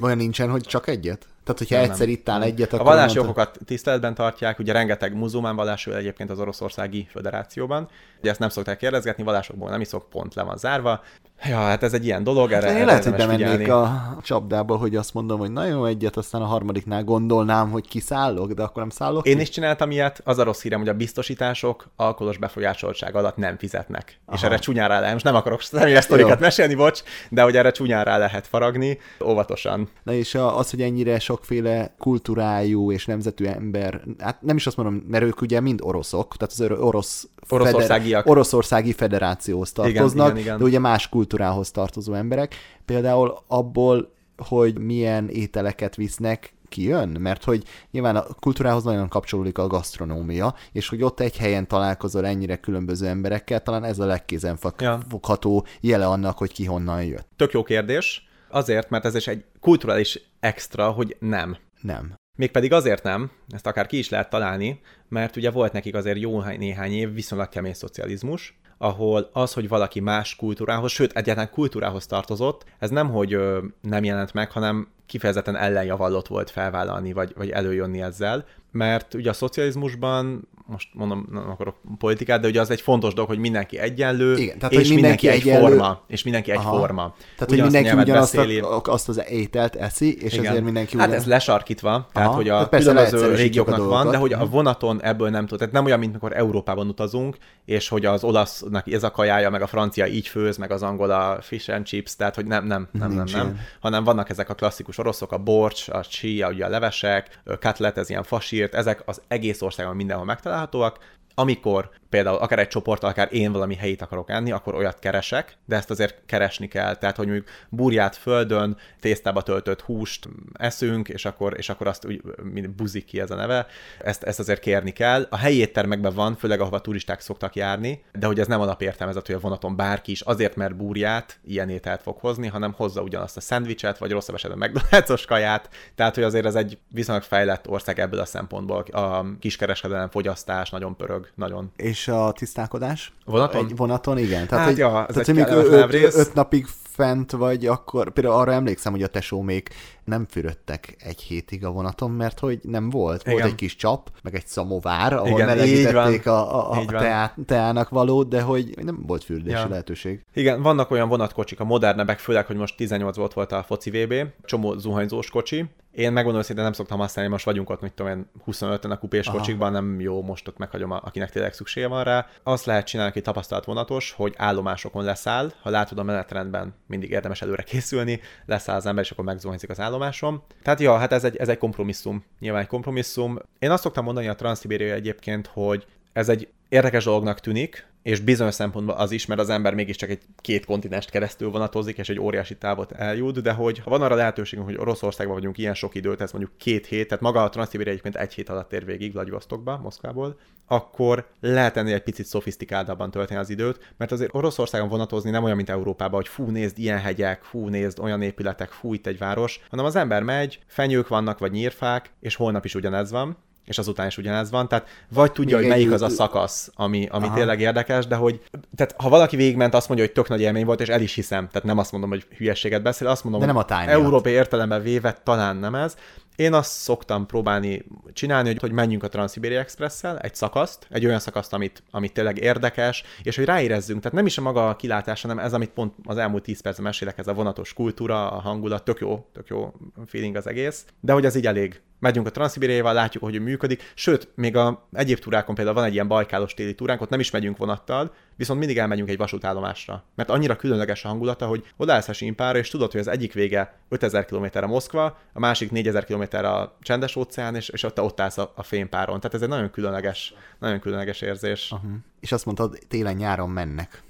Olyan nincsen, hogy csak egyet? Tehát, hogyha Nem, egyszer nem. ittál egyet, A akkor... vallási mondod- okokat tiszteletben tartják, ugye rengeteg muzulmán vallású egyébként az Oroszországi Föderációban. Ugye ezt nem szokták kérdezgetni, vallásokból nem iszok, pont le van zárva. Ja, hát ez egy ilyen dolog, erre, Én lehet, hogy bemennék figyelni. a csapdába, hogy azt mondom, hogy nagyon jó egyet, aztán a harmadiknál gondolnám, hogy kiszállok, de akkor nem szállok Én ki? is csináltam ilyet, az a rossz hírem, hogy a biztosítások alkoholos befolyásoltság alatt nem fizetnek. Aha. És erre csúnyán rá lehet, most nem akarok személyes sztorikat mesélni, bocs, de hogy erre csúnyán rá lehet faragni, óvatosan. Na és a- az, hogy ennyire sokféle kultúrájú és nemzetű ember, hát nem is azt mondom, mert ők ugye mind oroszok, tehát az oro- orosz Oroszországiak. oroszországi federációhoz tartoznak, igen, igen. de ugye más kultúrához tartozó emberek. Például abból, hogy milyen ételeket visznek, kijön, mert hogy nyilván a kultúrához nagyon kapcsolódik a gasztronómia, és hogy ott egy helyen találkozol ennyire különböző emberekkel, talán ez a legkézenfogható jele annak, hogy ki honnan jött. Tök jó kérdés, azért, mert ez is egy kulturális extra, hogy nem. Nem. Mégpedig azért nem, ezt akár ki is lehet találni, mert ugye volt nekik azért jó néhány év viszonylag kemény szocializmus, ahol az, hogy valaki más kultúrához, sőt, egyáltalán kultúrához tartozott, ez nem, hogy ö, nem jelent meg, hanem kifejezetten ellenjavallott volt felvállalni, vagy, vagy előjönni ezzel, mert ugye a szocializmusban, most mondom, nem akarok politikát, de ugye az egy fontos dolog, hogy mindenki egyenlő, Igen, tehát, és hogy mindenki mindenki egyenlő- egyforma, és mindenki Aha. egyforma. Tehát, hogy Ugyanazt a mindenki ugyanazt beszéli. a, azt az ételt eszi, és Igen. ezért mindenki Hát ugyan... ez lesarkítva, tehát Aha, hogy a tehát különböző leegyszerűsítjük a régióknak van, de dolgokat. hogy a vonaton ebből nem tud. Tehát nem olyan, mint mikor Európában utazunk, és hogy az olasznak ez a kajája, meg a francia így főz, meg az angol a fish and chips, tehát hogy nem, nem, nem, nem, nem, hanem vannak ezek a klasszikus oroszok, a borcs, a chia, ugye a levesek, katlet, ez ilyen fasírt, ezek az egész országon mindenhol megtalálhatóak, amikor például akár egy csoport, akár én valami helyét akarok enni, akkor olyat keresek, de ezt azért keresni kell. Tehát, hogy mondjuk burját földön, tésztába töltött húst eszünk, és akkor, és akkor azt úgy, mint buziki ez a neve, ezt, ezt azért kérni kell. A helyi éttermekben van, főleg ahova turisták szoktak járni, de hogy ez nem alapértelmezett, hogy a vonaton bárki is azért, mert burját ilyen ételt fog hozni, hanem hozza ugyanazt a szendvicset, vagy rosszabb esetben McDonald's-os kaját. Tehát, hogy azért ez egy viszonylag fejlett ország ebből a szempontból. A kiskereskedelem fogyasztás nagyon pörög, nagyon. És a tisztálkodás? Vonaton? Egy vonaton, igen. Tehát, Hát hogy, ja, ez tehát, egy öt, rész. öt napig fent vagy, akkor például arra emlékszem, hogy a tesómék nem fürödtek egy hétig a vonaton, mert hogy nem volt. Volt Igen. egy kis csap, meg egy szamovár, ahol Igen, melegítették van. a, a, a teá, teának valót, de hogy nem volt fürdési Ja. lehetőség. Igen, vannak olyan vonatkocsik, a modernebbek, főleg, hogy most 18 volt volt a foci VB, csomó zuhanyzós kocsi. Én megmondom szinte nem szoktam használni, most vagyunk ott, mit tudom én, 25-en a kupés Aha. kocsikban, nem jó, most ott meghagyom, akinek tényleg szüksége van rá. Azt lehet csinálni, aki tapasztalt vonatos, hogy állomásokon leszáll, ha látod a menetrendben, mindig érdemes előre készülni, leszáll az ember, és akkor megzuhanyzik az állomáson. Tehát ja, hát ez egy, ez egy kompromisszum, nyilván egy kompromisszum. Én azt szoktam mondani a Transzibériai egyébként, hogy ez egy érdekes dolognak tűnik, és bizonyos szempontból az is, mert az ember mégiscsak egy két kontinest keresztül vonatozik, és egy óriási távot eljut, de hogy ha van arra lehetőségünk, hogy Oroszországban vagyunk ilyen sok időt, ez mondjuk két hét, tehát maga a Transzibéria egyébként egy hét alatt ér végig Vladivostokba, Moszkvából, akkor lehet ennél egy picit szofisztikáltabban tölteni az időt, mert azért Oroszországon vonatozni nem olyan, mint Európában, hogy fú, nézd, ilyen hegyek, fú, nézd, olyan épületek, fú, itt egy város, hanem az ember megy, fenyők vannak, vagy nyírfák, és holnap is ugyanez van, és azután is ugyanez van, tehát vagy tudja, Még hogy melyik az a szakasz, ami, ami Aha. tényleg érdekes, de hogy, tehát ha valaki végigment, azt mondja, hogy tök nagy élmény volt, és el is hiszem, tehát nem azt mondom, hogy hülyességet beszél, azt mondom, De nem a táj miatt. európai értelemben véve talán nem ez. Én azt szoktam próbálni csinálni, hogy, hogy menjünk a Transzibéria Express-szel egy szakaszt, egy olyan szakaszt, amit, amit tényleg érdekes, és hogy ráérezzünk, tehát nem is a maga a kilátás, hanem ez, amit pont az elmúlt 10 percben mesélek, ez a vonatos kultúra, a hangulat, tök jó, tök jó feeling az egész, de hogy ez így elég. Megyünk a Transzibériával, látjuk, hogy működik, sőt, még a egyéb túrákon például van egy ilyen bajkálos téli túránk, ott nem is megyünk vonattal, viszont mindig elmegyünk egy vasútállomásra. Mert annyira különleges a hangulata, hogy odaállsz a simpára, és tudod, hogy az egyik vége 5000 km a Moszkva, a másik 4000 km a csendes óceán, és, és ott, ott állsz a, a fénypáron. Tehát ez egy nagyon különleges, nagyon különleges érzés. Uh-huh. És azt mondtad, télen-nyáron mennek.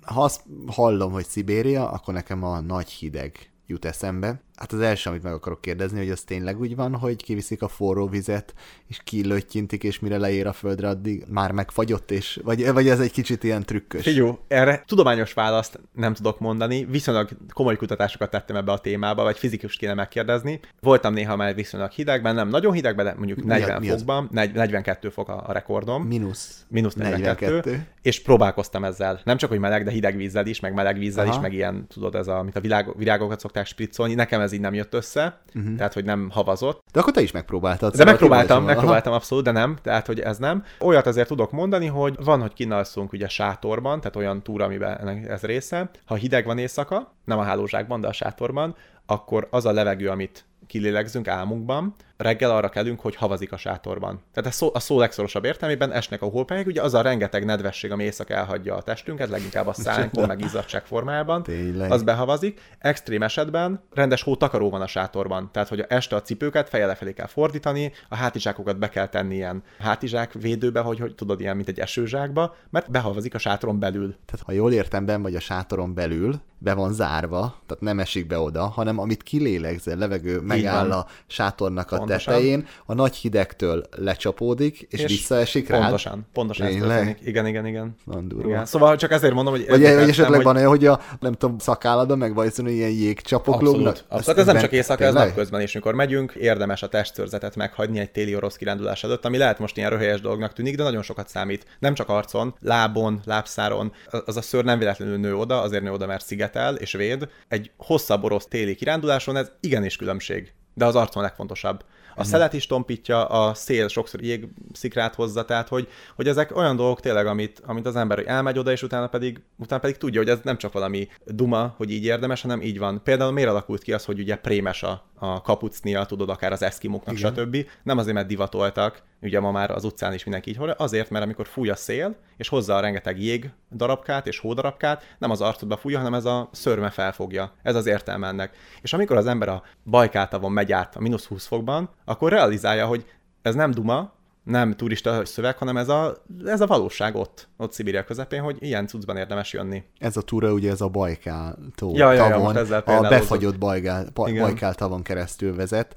Ha azt hallom, hogy Szibéria, akkor nekem a nagy hideg jut eszembe. Hát az első, amit meg akarok kérdezni, hogy az tényleg úgy van, hogy kiviszik a forró vizet, és kilöttyintik, és mire leér a földre, addig már megfagyott, és vagy, vagy ez egy kicsit ilyen trükkös. Figyú, erre tudományos választ nem tudok mondani, viszonylag komoly kutatásokat tettem ebbe a témába, vagy fizikus kéne megkérdezni. Voltam néha már viszonylag hidegben, nem nagyon hidegben, de mondjuk Mi a- 40 mi az? fokban, negy- 42 fok a, a rekordom. Minusz. mínusz 42, 42. és próbálkoztam ezzel. Nem csak, hogy meleg, de hideg vízzel is, meg meleg vízzel Aha. is, meg ilyen, tudod, ez a, amit a virág, virágokat szokták spriccolni. Nekem ez így nem jött össze, uh-huh. tehát, hogy nem havazott. De akkor te is megpróbáltad. De szóval megpróbáltam, megpróbáltam abszolút, de nem, tehát, hogy ez nem. Olyat azért tudok mondani, hogy van, hogy kinalszunk ugye sátorban, tehát olyan túra, amiben ez része. Ha hideg van éjszaka, nem a hálózsákban, de a sátorban, akkor az a levegő, amit kilélegzünk álmunkban, reggel arra kelünk, hogy havazik a sátorban. Tehát a szó, a szó legszorosabb értelmében esnek a hópelyek, ugye az a rengeteg nedvesség, ami éjszaka elhagyja a testünket, leginkább a szánkon, meg izzadság formájában, Tényleg. az behavazik. Extrém esetben rendes hótakaró van a sátorban, tehát hogy este a cipőket feje lefelé kell fordítani, a hátizsákokat be kell tenni ilyen hátizsák védőbe, hogy, hogy tudod, ilyen, mint egy esőzsákba, mert behavazik a sátoron belül. Tehát ha jól értem, ben vagy a sátoron belül, be van zárva, tehát nem esik be oda, hanem amit kilélegzel, levegő megáll a sátornak a Pontosan. tetején, a nagy hidegtől lecsapódik, és, és visszaesik rád. Pontosan, pontosan ez Tényleg? történik. Igen, igen, igen. Nagyon durva. igen. Szóval csak ezért mondom, hogy... Vagy, esetleg hogy... van olyan, hogy a, nem tudom, szakálladon meg vagy ilyen jégcsapok lógnak? Abszolút. Ez nem csak éjszaka, ez napközben is, mikor megyünk, érdemes a testszörzetet meghagyni egy téli orosz kirándulás előtt, ami lehet most ilyen röhelyes dolognak tűnik, de nagyon sokat számít. Nem csak arcon, lábon, lábszáron. Az a szőr nem véletlenül nő oda, azért nő oda, mert szigetel és véd. Egy hosszabb orosz téli kiránduláson ez igenis különbség. De az arcon legfontosabb. A szelet is tompítja, a szél sokszor jégszikrát hozza, tehát hogy, hogy ezek olyan dolgok tényleg, amit, amit az ember hogy elmegy oda, és utána pedig, utána pedig tudja, hogy ez nem csak valami duma, hogy így érdemes, hanem így van. Például miért alakult ki az, hogy ugye prémes a, a kapucnia, tudod, akár az eszkimoknak, Igen. stb. Nem azért, mert divatoltak, ugye ma már az utcán is mindenki így hol, azért, mert amikor fúj a szél, és hozza a rengeteg jég darabkát és hódarabkát, nem az arcodba fújja, hanem ez a szörme felfogja. Ez az értelme ennek. És amikor az ember a bajkátavon megy át a mínusz 20 fokban, akkor realizálja, hogy ez nem duma, nem turista szöveg, hanem ez a, ez a valóság ott, ott Szibéria közepén, hogy ilyen cuccban érdemes jönni. Ez a túra ugye ez a Bajkál tó, Ja, ja, ja, tavon, most ezzel a befagyott Bajkál. Bajkál tavon keresztül vezet.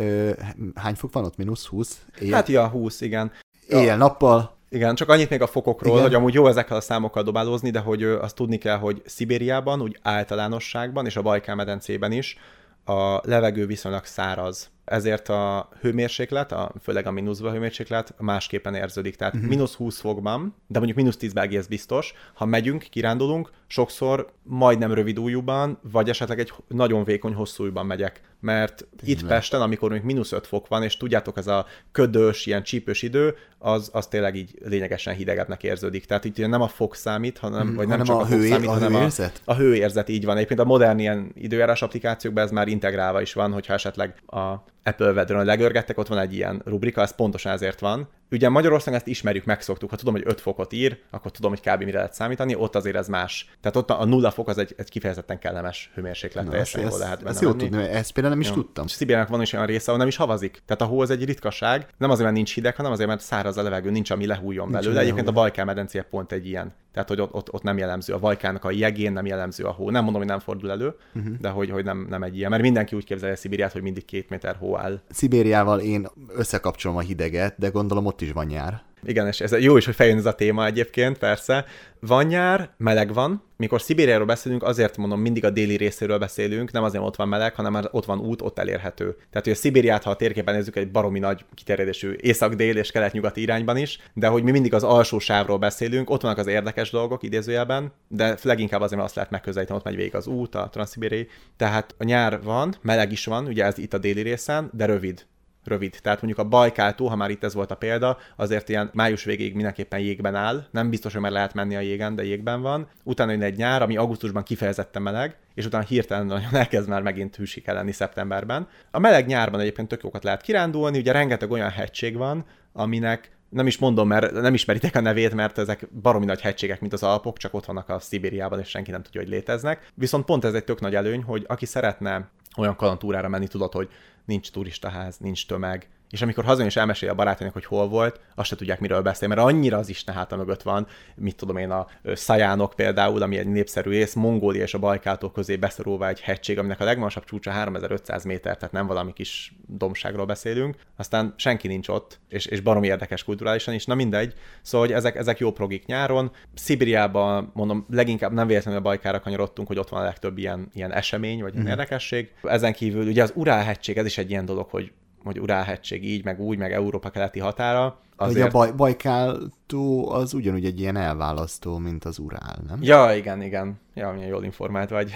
Ö, hány fok van ott? Minusz 20? Éjjel, Hát ja, 20, igen. éjjel-nappal? Igen, csak annyit még a fokokról, Igen. Hogy amúgy jó ezekkel a számokkal dobálózni, de hogy azt tudni kell, hogy Szibériában, úgy általánosságban, és a Bajkál medencében is a levegő viszonylag száraz. Ezért a hőmérséklet, a, főleg a mínuszba hőmérséklet másképpen érződik. Tehát uh-huh. mínusz 20 fokban, de mondjuk mínusz 10 egész biztos, ha megyünk, kirándulunk, sokszor majdnem rövid ujjúban, vagy esetleg egy nagyon vékony hosszú ujjban megyek. Mert itt Pesten, amikor mondjuk mínusz 5 fok van, és tudjátok, ez a ködös, ilyen csípős idő, az, az tényleg így lényegesen hidegebbnek érződik. Tehát itt nem a fok számít, hanem, Mhm, vagy nem hanem csak a hő- számít, a hanem hőérzet? a, a hőérzet így van. Egyébként a modern ilyen időjárás applikációkban ez már integrálva is van, hogyha esetleg a Apple Weather-on legörgettek, ott van egy ilyen rubrika, ez pontosan ezért van. Ugye Magyarországon ezt ismerjük, megszoktuk. Ha tudom, hogy 5 fokot ír, akkor tudom, hogy kb. mire lehet számítani, ott azért ez más. Tehát ott a nulla fok az egy, egy kifejezetten kellemes hőmérséklet, Na, teljesen jól lehet benne ezt tudni, ezt például nem is Jó. tudtam. És Szibériának van is olyan része, ahol nem is havazik. Tehát a hó az egy ritkaság, nem azért, mert nincs hideg, hanem azért, mert száraz a levegő, nincs, ami lehújjon Nincs, belőle. Egyébként a. Bajkál medencéje pont egy ilyen. Tehát, hogy ott, ott, ott nem jellemző a Bajkának a jegén, nem jellemző a hó. Nem mondom, hogy nem fordul elő, uh-huh. de hogy, hogy nem, nem egy ilyen. Mert mindenki úgy képzelje Szibériát, hogy mindig két méter hó áll. Szibériával én összekapcsolom a hideget, de gondolom ott is van nyár. Igen, és ez jó is, hogy feljön ez a téma egyébként, persze. Van nyár, meleg van. Mikor Szibériáról beszélünk, azért mondom, mindig a déli részéről beszélünk, nem azért, ott van meleg, hanem már ott van út, ott elérhető. Tehát, hogy a Szibériát, ha a térképen nézzük, egy baromi nagy kiterjedésű észak-dél és kelet-nyugati irányban is, de hogy mi mindig az alsó sávról beszélünk, ott vannak az érdekes dolgok idézőjelben, de leginkább azért, mert azt lehet megközelíteni, ott megy végig az út, a transzibériai. Tehát a nyár van, meleg is van, ugye ez itt a déli részen, de rövid rövid. Tehát mondjuk a Bajkál ha már itt ez volt a példa, azért ilyen május végéig mindenképpen jégben áll. Nem biztos, hogy már lehet menni a jégen, de jégben van. Utána jön egy nyár, ami augusztusban kifejezetten meleg, és utána hirtelen nagyon (laughs) elkezd már megint hűsik lenni szeptemberben. A meleg nyárban egyébként tök jókat lehet kirándulni, ugye rengeteg olyan hegység van, aminek nem is mondom, mert nem ismeritek a nevét, mert ezek baromi nagy hegységek, mint az Alpok, csak ott vannak a Szibériában, és senki nem tudja, hogy léteznek. Viszont pont ez egy tök nagy előny, hogy aki szeretne olyan kalantúrára menni, tudod, hogy nincs turistaház, nincs tömeg, és amikor hazajön és elmesél a barátainak, hogy hol volt, azt se tudják, miről beszél, mert annyira az Isten háta mögött van, mit tudom én, a Szajánok például, ami egy népszerű ész, Mongólia és a Bajkáltó közé beszorulva egy hegység, aminek a legmagasabb csúcsa 3500 méter, tehát nem valami kis domságról beszélünk. Aztán senki nincs ott, és, és baromi érdekes kulturálisan is, na mindegy. Szóval, hogy ezek, ezek jó progik nyáron. Szibériában, mondom, leginkább nem véletlenül a Bajkára kanyarodtunk, hogy ott van a legtöbb ilyen, ilyen esemény, vagy mm. érdekesség. Ezen kívül ugye az Urál hegység, ez is egy ilyen dolog, hogy hogy Urálhegység így, meg úgy, meg Európa keleti határa. Azért... Hogy a Baj- Bajkál tó az ugyanúgy egy ilyen elválasztó, mint az Urál, nem? Ja, igen, igen. Ja, milyen jól informált vagy.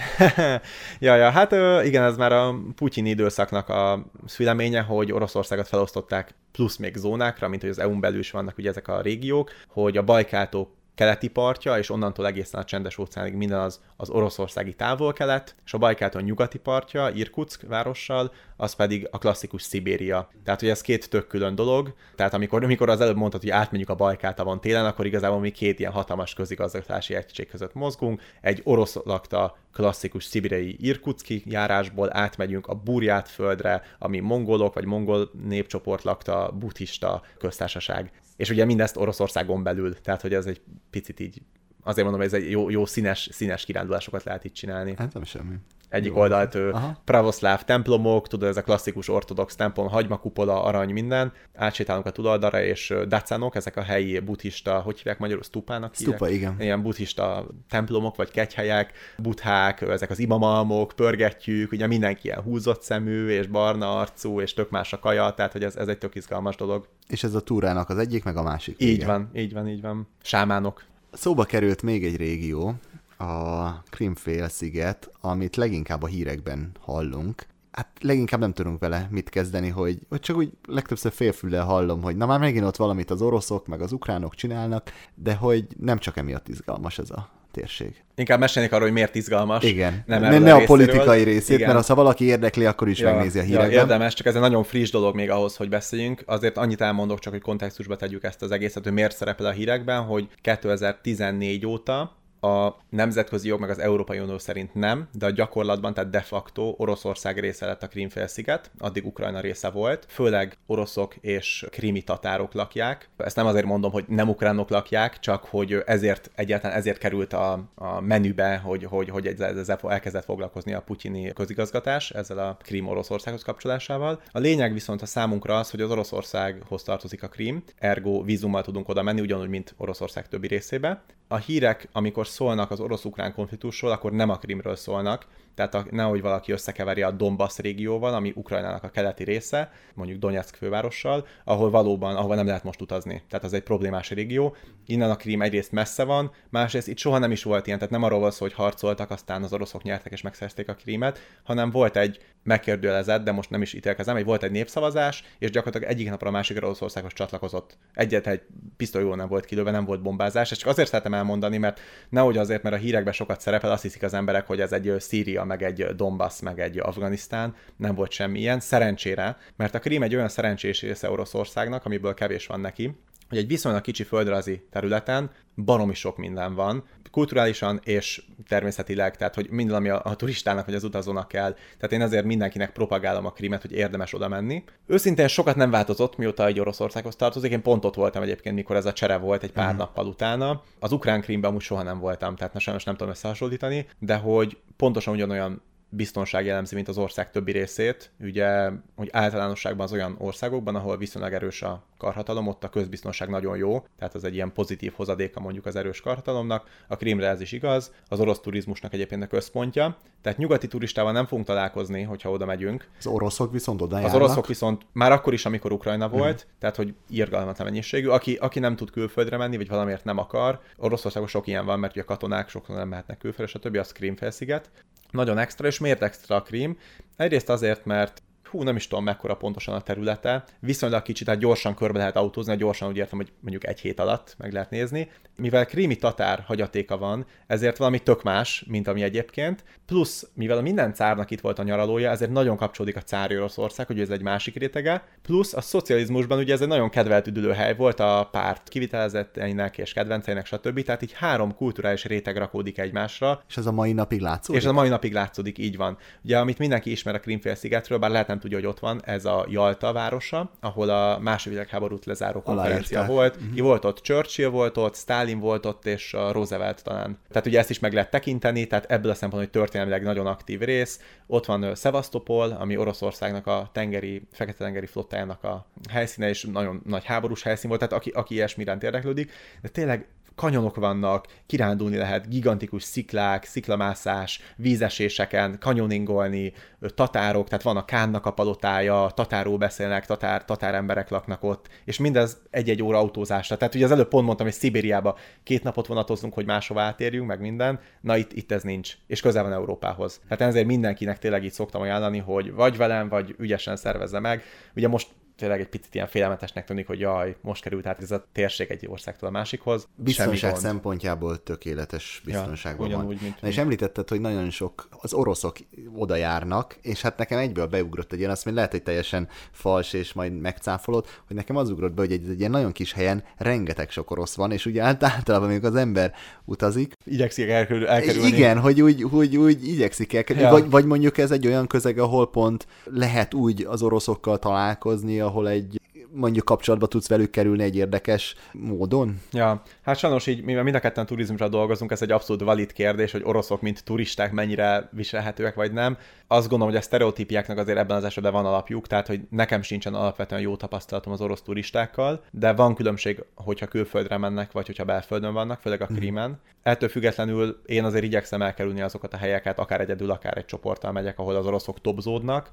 (laughs) ja, ja, hát igen, ez már a Putyin időszaknak a szüleménye, hogy Oroszországot felosztották plusz még zónákra, mint hogy az EU-n belül is vannak ugye ezek a régiók, hogy a Bajkáltó keleti partja, és onnantól egészen a csendes óceánig minden az, az oroszországi távol-kelet, és a Bajkáton nyugati partja, Irkutsk várossal, az pedig a klasszikus Szibéria. Tehát, hogy ez két tök külön dolog. Tehát, amikor, amikor az előbb mondtad, hogy átmegyünk a Bajkáltavon télen, akkor igazából mi két ilyen hatalmas közigazgatási egység között mozgunk. Egy orosz lakta klasszikus szibirei Irkutski járásból átmegyünk a Burját földre, ami mongolok vagy mongol népcsoport lakta buddhista köztársaság. És ugye mindezt Oroszországon belül, tehát hogy ez egy picit így, azért mondom, hogy ez egy jó, jó színes, színes kirándulásokat lehet itt csinálni. Hát nem semmi. Egyik Jó. oldalt ő pravoszláv templomok, tudod, ez a klasszikus ortodox templom, hagymakupola, arany, minden. Átsétálunk a túloldalra, és dacánok, ezek a helyi buddhista, hogy hívják magyarul, stupának Stupa, igen. Ilyen buddhista templomok, vagy kegyhelyek, buthák, ezek az imamalmok, pörgetjük, ugye mindenki ilyen húzott szemű, és barna arcú, és tök más a kaja, tehát hogy ez, ez egy tök izgalmas dolog. És ez a túrának az egyik, meg a másik. Így igen. van, így van, így van. Sámánok. Szóba került még egy régió, a Krimfél-sziget, amit leginkább a hírekben hallunk. Hát leginkább nem tudunk vele mit kezdeni, hogy, hogy csak úgy legtöbbször félfüllel hallom, hogy na már megint ott valamit az oroszok, meg az ukránok csinálnak, de hogy nem csak emiatt izgalmas ez a térség. Inkább mesélnék arról, hogy miért izgalmas. Igen. Nem, ne, ne a, a politikai részét, Igen. mert ha valaki érdekli, akkor is ja, megnézi a hírekben. Ja, érdemes, csak ez egy nagyon friss dolog még ahhoz, hogy beszéljünk. Azért annyit elmondok, csak hogy kontextusba tegyük ezt az egészet, hogy miért szerepel a hírekben, hogy 2014 óta a nemzetközi jog meg az Európai Unió szerint nem, de a gyakorlatban, tehát de facto Oroszország része lett a Krímfélsziget, addig Ukrajna része volt, főleg oroszok és krimi tatárok lakják. Ezt nem azért mondom, hogy nem ukránok lakják, csak hogy ezért egyáltalán ezért került a, a menübe, hogy, hogy, hogy ezzel elkezdett foglalkozni a putyini közigazgatás ezzel a Krím Oroszországhoz kapcsolásával. A lényeg viszont a számunkra az, hogy az Oroszországhoz tartozik a Krím, ergo vízummal tudunk oda menni, ugyanúgy, mint Oroszország többi részébe. A hírek, amikor szólnak az orosz-ukrán konfliktusról, akkor nem a Krimről szólnak, tehát a, nehogy valaki összekeveri a Donbass régióval, ami Ukrajnának a keleti része, mondjuk Donetsk fővárossal, ahol valóban, ahova nem lehet most utazni. Tehát az egy problémás régió. Innen a Krím egyrészt messze van, másrészt itt soha nem is volt ilyen, tehát nem arról van szó, hogy harcoltak, aztán az oroszok nyertek és megszerzték a Krímet, hanem volt egy megkérdőjelezett, de most nem is ítélkezem, hogy volt egy népszavazás, és gyakorlatilag egyik napra a másik Oroszországhoz csatlakozott. Egyet egy pisztolyról nem volt kilőve, nem volt bombázás. És csak azért szeretem elmondani, mert nehogy azért, mert a hírekben sokat szerepel, azt hiszik az emberek, hogy ez egy Szíria, meg egy Donbass, meg egy Afganisztán, nem volt semmi ilyen. Szerencsére, mert a Krím egy olyan szerencsés része Oroszországnak, amiből kevés van neki, hogy egy viszonylag kicsi földrajzi területen baromi sok minden van, kulturálisan és természetileg, tehát hogy minden, ami a, a turistának vagy az utazónak kell. Tehát én ezért mindenkinek propagálom a krímet, hogy érdemes oda menni. Őszintén sokat nem változott, mióta egy Oroszországhoz tartozik. Én pont ott voltam egyébként, mikor ez a csere volt egy pár uh-huh. nappal utána. Az ukrán krímben amúgy soha nem voltam, tehát na sajnos nem tudom összehasonlítani, de hogy pontosan ugyanolyan biztonság jellemzi, mint az ország többi részét. Ugye, hogy általánosságban az olyan országokban, ahol viszonylag erős a karhatalom, ott a közbiztonság nagyon jó, tehát az egy ilyen pozitív hozadéka mondjuk az erős karhatalomnak. A Krímre ez is igaz, az orosz turizmusnak egyébként a központja. Tehát nyugati turistával nem fogunk találkozni, hogyha oda megyünk. Az oroszok viszont oda Az oroszok viszont már akkor is, amikor Ukrajna volt, mm. tehát hogy irgalmatlan mennyiségű. Aki, aki nem tud külföldre menni, vagy valamiért nem akar, Oroszországban sok ilyen van, mert ugye a katonák sokszor nem mehetnek külföldre, stb. az Krímfélsziget. Nagyon extra, és miért extra a Krím? Egyrészt azért, mert hú, nem is tudom mekkora pontosan a területe, viszonylag kicsit, tehát gyorsan körbe lehet autózni, gyorsan úgy értem, hogy mondjuk egy hét alatt meg lehet nézni. Mivel krími tatár hagyatéka van, ezért valami tök más, mint ami egyébként, plusz, mivel a minden cárnak itt volt a nyaralója, ezért nagyon kapcsolódik a cári Oroszország, hogy ez egy másik rétege, plusz a szocializmusban ugye ez egy nagyon kedvelt üdülőhely volt a párt kivitelezetteinek és kedvenceinek, stb. Tehát így három kulturális réteg rakódik egymásra, És ez a mai napig látszódik? és ez a mai napig látszódik, így van. Ugye, amit mindenki ismer a Krímfélszigetről, bár lehet nem tudja, hogy ott van, ez a Jalta városa, ahol a második világháborút lezáró konferencia Aláírták. volt. Uh-huh. Volt ott Churchill volt ott, Stalin volt ott, és a Roosevelt talán. Tehát ugye ezt is meg lehet tekinteni, tehát ebből a szempontból, hogy történelmileg nagyon aktív rész. Ott van Szevasztopol, ami Oroszországnak a tengeri, fekete-tengeri flottájának a helyszíne, és nagyon nagy háborús helyszín volt, tehát aki, aki ilyesmi iránt érdeklődik. De tényleg kanyonok vannak, kirándulni lehet, gigantikus sziklák, sziklamászás, vízeséseken, kanyoningolni, tatárok, tehát van a Kánnak a palotája, tatáró beszélnek, tatár, tatár emberek laknak ott, és mindez egy-egy óra autózásra. Tehát ugye az előbb pont mondtam, hogy Szibériába két napot vonatozunk, hogy máshova átérjünk, meg minden, na itt, itt ez nincs, és közel van Európához. Tehát ezért mindenkinek tényleg így szoktam ajánlani, hogy vagy velem, vagy ügyesen szervezze meg. Ugye most tényleg egy picit ilyen félelmetesnek tűnik, hogy jaj, most került át ez a térség egy országtól a másikhoz. Biztonság szempontjából tökéletes biztonságban van. ugyanúgy, mint Na és említetted, hogy nagyon sok az oroszok oda járnak, és hát nekem egyből beugrott egy ilyen, azt még lehet, hogy teljesen fals, és majd megcáfolod, hogy nekem az ugrott be, hogy egy, egy ilyen nagyon kis helyen rengeteg sok orosz van, és ugye általában, amikor az ember utazik, Igyekszik elkerül, elkerülni. igen, hogy úgy, úgy, úgy igyekszik el, Ja. ja. vagy, vagy mondjuk ez egy olyan közeg, ahol pont lehet úgy az oroszokkal találkozni, ahol egy mondjuk kapcsolatba tudsz velük kerülni egy érdekes módon. Ja, hát sajnos így, mivel mind a ketten turizmusra dolgozunk, ez egy abszolút valid kérdés, hogy oroszok, mint turisták mennyire viselhetőek vagy nem. Azt gondolom, hogy a sztereotípiáknak azért ebben az esetben van alapjuk, tehát hogy nekem sincsen alapvetően jó tapasztalatom az orosz turistákkal, de van különbség, hogyha külföldre mennek, vagy hogyha belföldön vannak, főleg a Krímen. Ettől függetlenül én azért igyekszem elkerülni azokat a helyeket, akár egyedül, akár egy csoporttal megyek, ahol az oroszok topzódnak.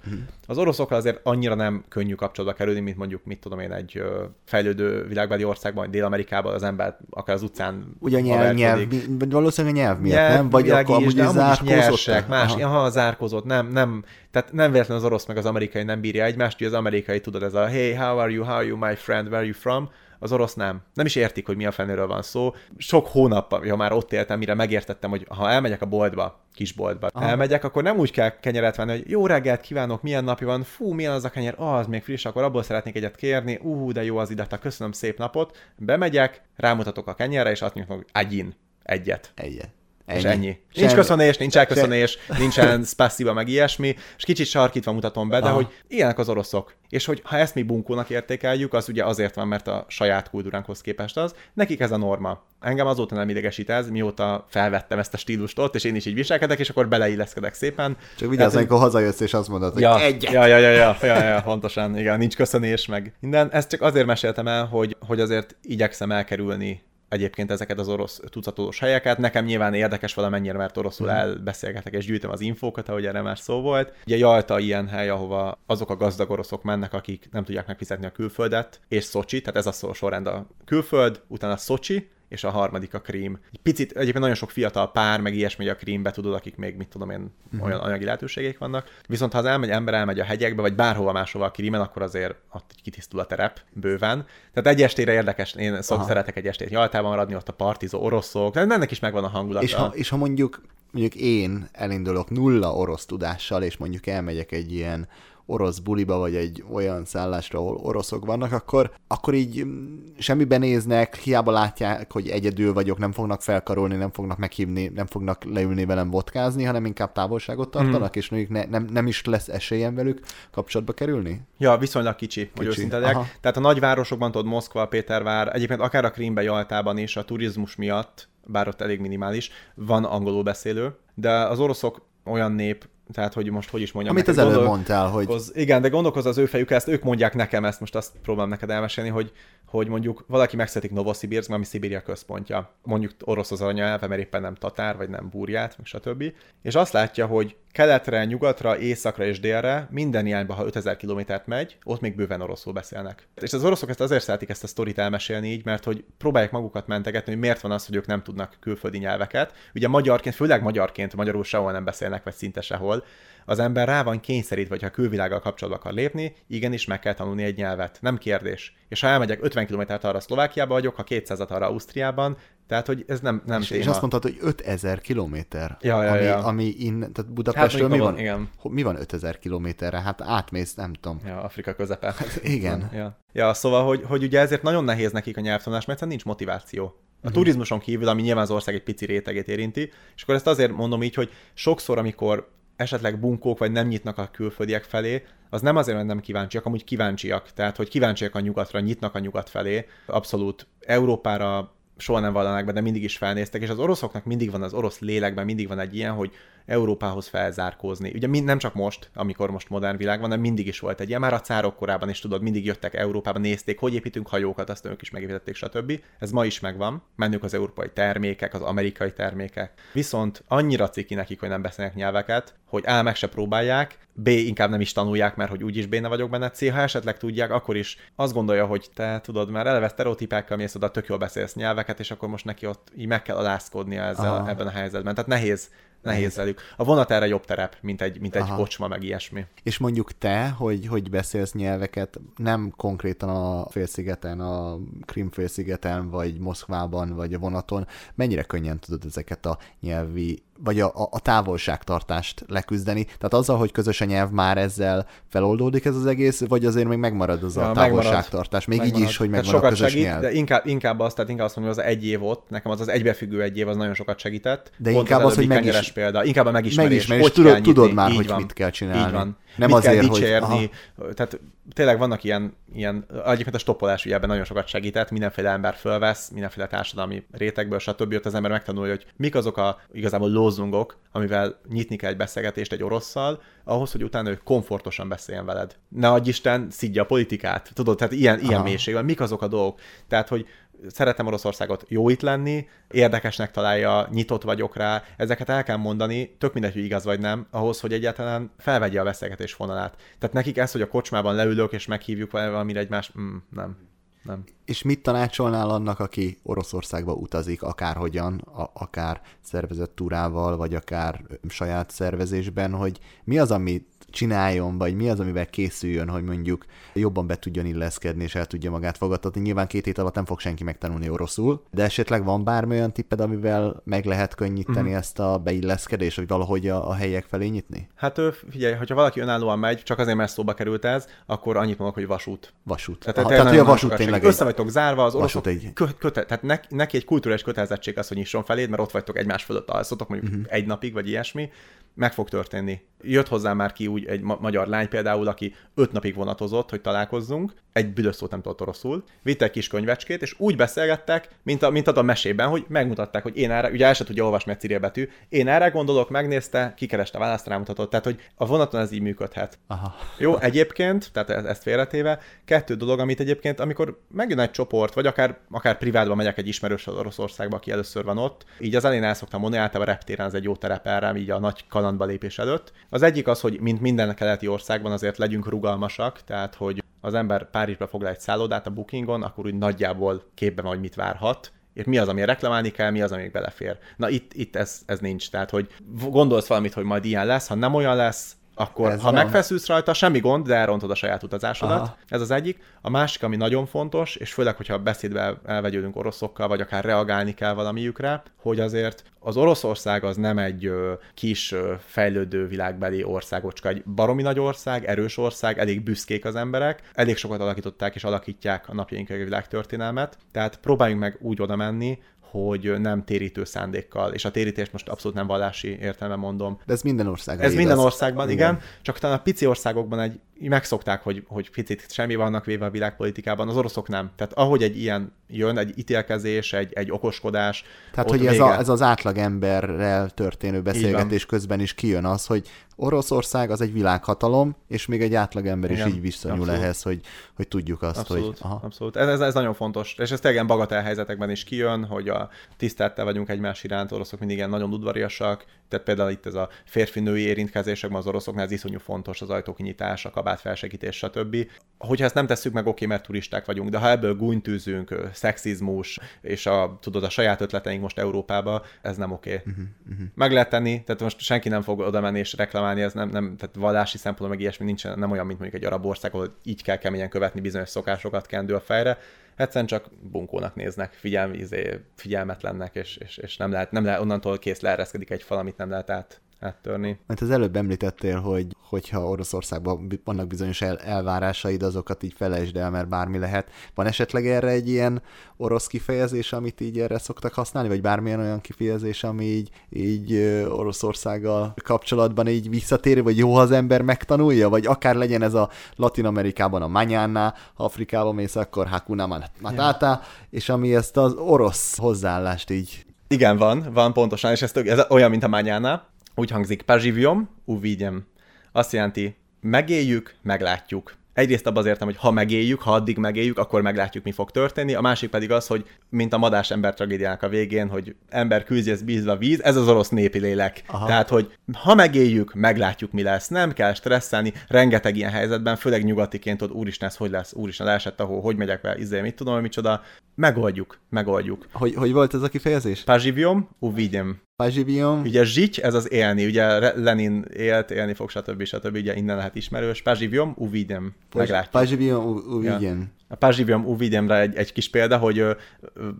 Az oroszokkal azért annyira nem könnyű kapcsolatba kerülni, mint mondjuk, mit tudom én, egy fejlődő világbeli országban, Dél-Amerikában az ember akár az utcán Ugye nyelv, nyelv, valószínűleg a nyelv miatt, Nyelv, nem? Vagy akkor is, amúgy de amúgy is zárkózott? nyersek, más, Aha. aha, zárkózott, nem, nem, tehát nem véletlen az orosz meg az amerikai nem bírja egymást, ugye az amerikai tudod, ez a hey, how are you, how are you, my friend, where are you from? Az orosz nem. Nem is értik, hogy mi a fenéről van szó. Sok hónap, ha már ott éltem, mire megértettem, hogy ha elmegyek a boltba, kisboltba, Aha. elmegyek, akkor nem úgy kell kenyeret venni, hogy jó reggelt kívánok, milyen napja van, fú, milyen az a kenyer, ah, az még friss, akkor abból szeretnék egyet kérni, ú, de jó az idata, köszönöm, szép napot. Bemegyek, rámutatok a kenyerre, és azt mondjuk, hogy agyin, egyet. Egyet. És ennyi. Nincs Semmi. köszönés, nincs elköszönés, nincsen spassiva, meg ilyesmi, és kicsit sarkítva mutatom be, de Aha. hogy ilyenek az oroszok. És hogy ha ezt mi bunkónak értékeljük, az ugye azért van, mert a saját kultúránkhoz képest az, nekik ez a norma. Engem azóta nem idegesít ez, mióta felvettem ezt a stílust ott, és én is így viselkedek, és akkor beleilleszkedek szépen. Csak vigyázz, amikor hazajössz, és azt mondod, hogy Ja, egyet. ja, ja, ja, ja, ja, ja, pontosan, igen, nincs köszönés, meg minden. Ezt csak azért meséltem el, hogy, hogy azért igyekszem elkerülni egyébként ezeket az orosz tucatolós helyeket. Nekem nyilván érdekes valamennyire, mert oroszul Mhm. elbeszélgetek és gyűjtöm az infókat, ahogy erre már szó volt. Ugye Jalta ilyen hely, ahova azok a gazdag oroszok mennek, akik nem tudják megfizetni a külföldet, és Szocsi, tehát ez a szó- sorrend a külföld, utána Szocsi, és a harmadik a krím. Egy picit, egyébként nagyon sok fiatal pár, meg ilyesmi a krímbe, tudod, akik még, mit tudom én, olyan anyagi lehetőségek vannak. Viszont ha az elmegy, ember elmegy a hegyekbe, vagy bárhova máshova a krímen, akkor azért ott kitisztul a terep bőven. Tehát egy estére érdekes, én szok, szeretek egy estét Jaltában maradni, ott a partizó oroszok, de ennek is megvan a hangulata. És ha, és ha mondjuk, mondjuk én elindulok nulla orosz tudással, és mondjuk elmegyek egy ilyen orosz buliba, vagy egy olyan szállásra, ahol oroszok vannak, akkor, akkor így mm, semmibe néznek, hiába látják, hogy egyedül vagyok, nem fognak felkarolni, nem fognak meghívni, nem fognak leülni velem vodkázni, hanem inkább távolságot tartanak, Mhm. és mondjuk ne, nem, nem is lesz esélyem velük kapcsolatba kerülni? Ja, viszonylag kicsi, hogy Kicsi. őszinte legyek. Aha. Tehát a nagyvárosokban, tudod, Moszkva, Pétervár, egyébként akár a Krímbe, Jaltában is a turizmus miatt, bár ott elég minimális, van angolul beszélő, de az oroszok olyan nép, tehát hogy most hogy is mondjam. Amit az előbb gondol- mondtál, hogy Hoz, igen, de gondolkoz az ő fejük, ezt ők mondják nekem, ezt most azt próbálom neked elmesélni, hogy, hogy mondjuk valaki megszeretik Novosibirsk, ami Szibéria központja. Mondjuk orosz az anyanyelve, mert éppen nem tatár, vagy nem búrját, meg stb. És azt látja, hogy keletre, nyugatra, északra és délre, minden irányba, ha 5000 kilométert megy, ott még bőven oroszul beszélnek. És az oroszok ezt azért szeretik ezt a sztorit elmesélni így, mert hogy próbálják magukat mentegetni, hogy miért van az, hogy ők nem tudnak külföldi nyelveket. Ugye magyarként, főleg magyarként, magyarul sehol nem beszélnek, vagy szinte sehol, az ember rá van kényszerítve, hogy ha külvilággal kapcsolatba akar lépni, igenis meg kell tanulni egy nyelvet. Nem kérdés. És ha elmegyek 50 km arra Szlovákiába vagyok, ha 200-at arra Ausztriában, tehát hogy ez nem, nem és, téma. és azt mondtad, hogy 5000 kilométer, Ja, ja, ami, ja. ami innen, tehát hát Budapestről mi mondjuk van? Igen. Mi van 5000 kilométerre? Hát átmész, nem tudom. Ja, Afrika közepe. Igen. (laughs) Ja. ja, szóval, hogy, hogy ugye ezért nagyon nehéz nekik a nyelvtanulás, mert egyszerűen nincs motiváció. A uh-huh. turizmuson kívül, ami nyilván az ország egy pici rétegét érinti, és akkor ezt azért mondom így, hogy sokszor, amikor esetleg bunkók vagy nem nyitnak a külföldiek felé, az nem azért, mert nem kíváncsiak, amúgy kíváncsiak. Tehát, hogy kíváncsiak a nyugatra, nyitnak a nyugat felé. Abszolút Európára soha nem vallanak be, de mindig is felnéztek, és az oroszoknak mindig van az orosz lélekben, mindig van egy ilyen, hogy Európához felzárkózni. Ugye mind, nem csak most, amikor most modern világ van, de mindig is volt egy ilyen. Már a cárok korában is tudod, mindig jöttek Európába, nézték, hogy építünk hajókat, azt ők is megépítették, stb. Ez ma is megvan. Mennek az európai termékek, az amerikai termékek. Viszont annyira ciki nekik, hogy nem beszélnek nyelveket, hogy A meg se próbálják, B inkább nem is tanulják, mert hogy úgyis béna vagyok benne, C ha esetleg tudják, akkor is azt gondolja, hogy te tudod, már eleve sztereotípákkal mész oda, tök jól beszélsz nyelveket, és akkor most neki ott így meg kell alázkodnia ezzel, Aha. ebben a helyzetben. Tehát nehéz, nehéz velük. A vonat erre jobb terep, mint egy, mint egy Aha. kocsma, meg ilyesmi. És mondjuk te, hogy, hogy beszélsz nyelveket, nem konkrétan a félszigeten, a Krim félszigeten, vagy Moszkvában, vagy a vonaton, mennyire könnyen tudod ezeket a nyelvi, vagy a, a, távolságtartást leküzdeni? Tehát azzal, hogy közös a nyelv, már ezzel feloldódik ez az egész, vagy azért még megmarad az Ja, a megmarad. távolságtartás? Még így Megmarad. is, hogy Tehát megvan a sokat közös segít, nyelv. De inkább, inkább azt, tehát inkább azt mondom, hogy az egy év ott, nekem az az egybefüggő egy év, az nagyon sokat segített. De Pont inkább az, hogy előbbi megis- példa. Inkább a megismerés. Megismerés, hogy tudod- tudod már, Így hogy van. mit kell csinálni. Így van. Nem mit azért, kell hogy- dicsérni. Tehát tényleg vannak ilyen, ilyen egyébként a stoppolás ugye ebben nagyon sokat segített, mindenféle ember fölvesz, mindenféle társadalmi rétegből, stb. Ott az ember megtanulja, hogy mik azok a igazából lózungok, amivel nyitni kell egy beszélgetést egy orosszal, ahhoz, hogy utána ő komfortosan beszéljen veled. Ne adj Isten, szidja a politikát. Tudod, tehát ilyen, ilyen Aha. mélységben. Mik azok a dolgok? Tehát, hogy szeretem Oroszországot jó itt lenni, érdekesnek találja, nyitott vagyok rá, ezeket el kell mondani, tök mindegy, hogy igaz vagy nem, ahhoz, hogy egyáltalán felvegye a beszélgetés fonalát. Tehát nekik ez, hogy a kocsmában leülök és meghívjuk valamire egymást, mm, nem. Nem. És mit tanácsolnál annak, aki Oroszországba utazik, akárhogyan, a, akár szervezett túrával, vagy akár saját szervezésben, hogy mi az, amit csináljon, vagy mi az, amivel készüljön, hogy mondjuk jobban be tudjon illeszkedni, és el tudja magát fogadtatni. Nyilván két hét alatt nem fog senki megtanulni oroszul, de esetleg van bármi olyan tipped, amivel meg lehet könnyíteni uh-huh. ezt a beilleszkedést, vagy valahogy a, a helyek felé nyitni? Hát figyelj, hogyha valaki önállóan megy, csak azért, mert szóba került ez, akkor annyit mondok, hogy vasút. Vasút. Tehát, Aha, tehát, hogy a vasút tényleg. Össze vagytok zárva, az oroszok egy- kö, köte, tehát neki, neki egy kulturális kötelezettség az, hogy nyisson feléd, mert ott vagytok egymás fölött alszotok mondjuk uh-huh. egy napig, vagy ilyesmi, meg fog történni. Jött hozzá már ki úgy egy ma- magyar lány például, aki öt napig vonatozott, hogy találkozzunk, egy büdös szót nem tudott oroszul, vitte egy kis könyvecskét, és úgy beszélgettek, mint a, mint a mesében, hogy megmutatták, hogy én erre, ugye el se tudja olvasni egy cirilbetű, én erre gondolok, megnézte, kikereste a választ, rámutatott, tehát hogy a vonaton ez így működhet. Aha. Jó, egyébként, tehát e- ezt félretéve, kettő dolog, amit egyébként, amikor megjön egy csoport, vagy akár, akár privátban megyek egy ismerős Oroszországba, aki először van ott, így az elején el szoktam mondani, általában reptéren ez egy jó terep erre, így a nagy kalandba lépés előtt. Az egyik az, hogy mint minden keleti országban azért legyünk rugalmasak, tehát hogy az ember Párizsba foglal egy szállodát a bookingon, akkor úgy nagyjából képben van, mit várhat, és mi az, ami reklamálni kell, mi az, ami belefér. Na itt, itt ez, ez nincs, tehát hogy gondolsz valamit, hogy majd ilyen lesz, ha nem olyan lesz, akkor Ez ha van. megfeszülsz rajta, semmi gond, de elrontod a saját utazásodat. Aha. Ez az egyik. A másik, ami nagyon fontos, és főleg, hogyha beszédbe el- elvegyődünk oroszokkal, vagy akár reagálni kell valamiükre, hogy azért az Oroszország az nem egy ö, kis ö, fejlődő világbeli országocska, egy baromi nagy ország, erős ország, elég büszkék az emberek, elég sokat alakították és alakítják a napjainkig a világtörténelmet, tehát próbáljunk meg úgy oda menni, hogy nem térítő szándékkal, és a térítést most abszolút nem vallási értelme mondom, De ez minden országban ez igaz. minden országban, igen. igen. Csak talán a pici országokban egy, megszokták, hogy, hogy picit semmi vannak véve a világpolitikában, az oroszok nem. Tehát ahogy egy ilyen jön, egy ítélkezés, egy, egy okoskodás. Tehát, hogy ez, a, ez az átlagemberrel történő beszélgetés közben is kijön az, hogy Oroszország az egy világhatalom, és még egy átlagember Igen, is így viszonyul abszolút. ehhez, hogy, hogy tudjuk azt, abszolút, hogy... Aha. Abszolút, ez, ez, ez nagyon fontos, és ez tényleg bagatel helyzetekben is kijön, hogy a tisztelettel vagyunk egymás iránt, oroszok mindig ilyen nagyon udvariasak, tehát például itt ez a férfi-női érintkezésekben az oroszoknál ez iszonyú fontos, az ajtókinyitás, a kabát felsegítés, stb. Hogyha ezt nem tesszük meg, oké, mert turisták vagyunk, de ha ebből gúnytűzünk, szexizmus, és a, tudod, a saját ötleteink most Európába, ez nem oké. Uh-huh, uh-huh. Meg lehet tenni, tehát most senki nem fog oda menni és reklamálni, ez nem, nem tehát vallási szempontból meg ilyesmi nincs, nem olyan, mint mondjuk egy arab ország, ahol így kell keményen követni bizonyos szokásokat kendő a fejre, egyszerűen csak bunkónak néznek, figyelmi, izé, figyelmetlennek, és, és, és nem, lehet, nem lehet, onnantól kész leereszkedik egy fal, amit nem lehet át, áttörni. Mert az előbb említettél, hogy hogyha Oroszországban vannak bizonyos el, elvárásaid, azokat így felejtsd el, mert bármi lehet. Van esetleg erre egy ilyen orosz kifejezés, amit így erre szoktak használni, vagy bármilyen olyan kifejezés, ami így, így Oroszországgal kapcsolatban így visszatér, vagy jó, ha az ember megtanulja, vagy akár legyen ez a Latin Amerikában a mañana, ha Afrikában mész, akkor hakuna matata, ja. és ami ezt az orosz hozzáállást így igen, van, van pontosan, és ez, tök, ez olyan, mint a mányánál, úgy hangzik, paživiom, uvidjem. Azt jelenti, megéljük, meglátjuk. Egyrészt abban az értem, hogy ha megéljük, ha addig megéljük, akkor meglátjuk, mi fog történni. A másik pedig az, hogy mint a madás ember tragédiának a végén, hogy ember küzdjesz bízva víz, ez az orosz népi lélek. Aha. Tehát, hogy ha megéljük, meglátjuk, mi lesz. Nem kell stresszelni, rengeteg ilyen helyzetben, főleg nyugatiként, hogy úristen, ez hogy lesz, úristen, leesett ahol, hogy megyek be, izé, mit tudom, micsoda. Megoldjuk, megoldjuk. Hogy, hogy volt ez a kifejezés? Paživiom, uvidjem. Paživium. Ugye zsics, ez az élni, ugye Lenin élt, élni fog, stb. stb. Ugye innen lehet ismerős. Paživium, uvidjem. Meglátjuk. Paživium, uvidjem. Ja. A Paživium uvidjemre egy, egy kis példa, hogy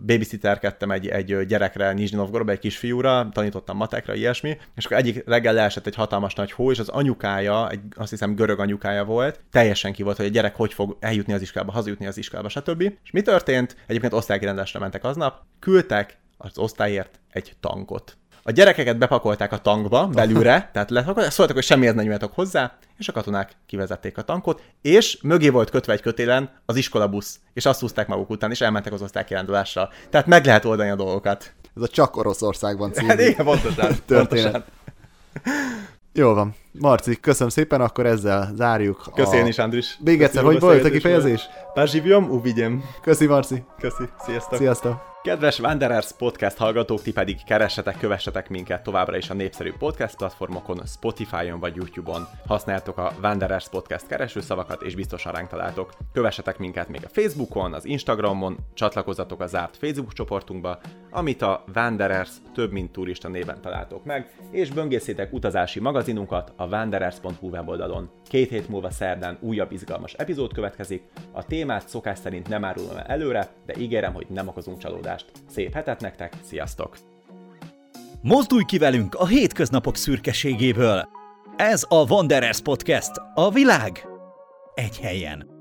babysitterkedtem egy, egy gyerekre Nizsnyi Novgorodba, egy kisfiúra, tanítottam matekra, ilyesmi, és akkor egyik reggel leesett egy hatalmas nagy hó, és az anyukája, egy, azt hiszem görög anyukája volt, teljesen ki volt, hogy a gyerek hogy fog eljutni az iskolába, hazajutni az iskolába, stb. És mi történt? Egyébként osztálykirendesre mentek aznap, küldtek az osztályért egy tankot a gyerekeket bepakolták a tankba belülre, (laughs) tehát lepakolták, szóltak, hogy semmihez nem nyújtok hozzá, és a katonák kivezették a tankot, és mögé volt kötve egy kötélen az iskolabusz, és azt húzták maguk után, és elmentek az osztálykirándulásra. Tehát meg lehet oldani a dolgokat. Ez a csak Oroszországban (laughs) című hát igen, pontosan, (laughs) történet. Pontosan. Jó van. Marci, köszönöm szépen, akkor ezzel zárjuk. Köszönöm a... is, Andris. Még egyszer, hogy volt a kifejezés? Pázsivium, uvigyem. Köszi, Marci. Köszi. Sziasztok. Sziasztok. Kedves Wanderers podcast hallgatók, ti pedig keressetek, kövessetek minket továbbra is a népszerű podcast platformokon, Spotify-on vagy YouTube-on. Használjátok a Wanderers podcast keresőszavakat, és biztosan ránk találtok. Kövessetek minket még a Facebookon, az Instagramon, csatlakozzatok a zárt Facebook csoportunkba, amit a Wanderers több mint turista néven találtok meg, és böngészétek utazási magazinunkat a wanderers.hu weboldalon. Két hét múlva szerdán újabb izgalmas epizód következik, a témát szokás szerint nem árulom el előre, de ígérem, hogy nem okozunk csalódást hallgatást. Szép hetet nektek, sziasztok! Mozdulj ki velünk a hétköznapok szürkeségéből! Ez a Wanderers Podcast, a világ egy helyen.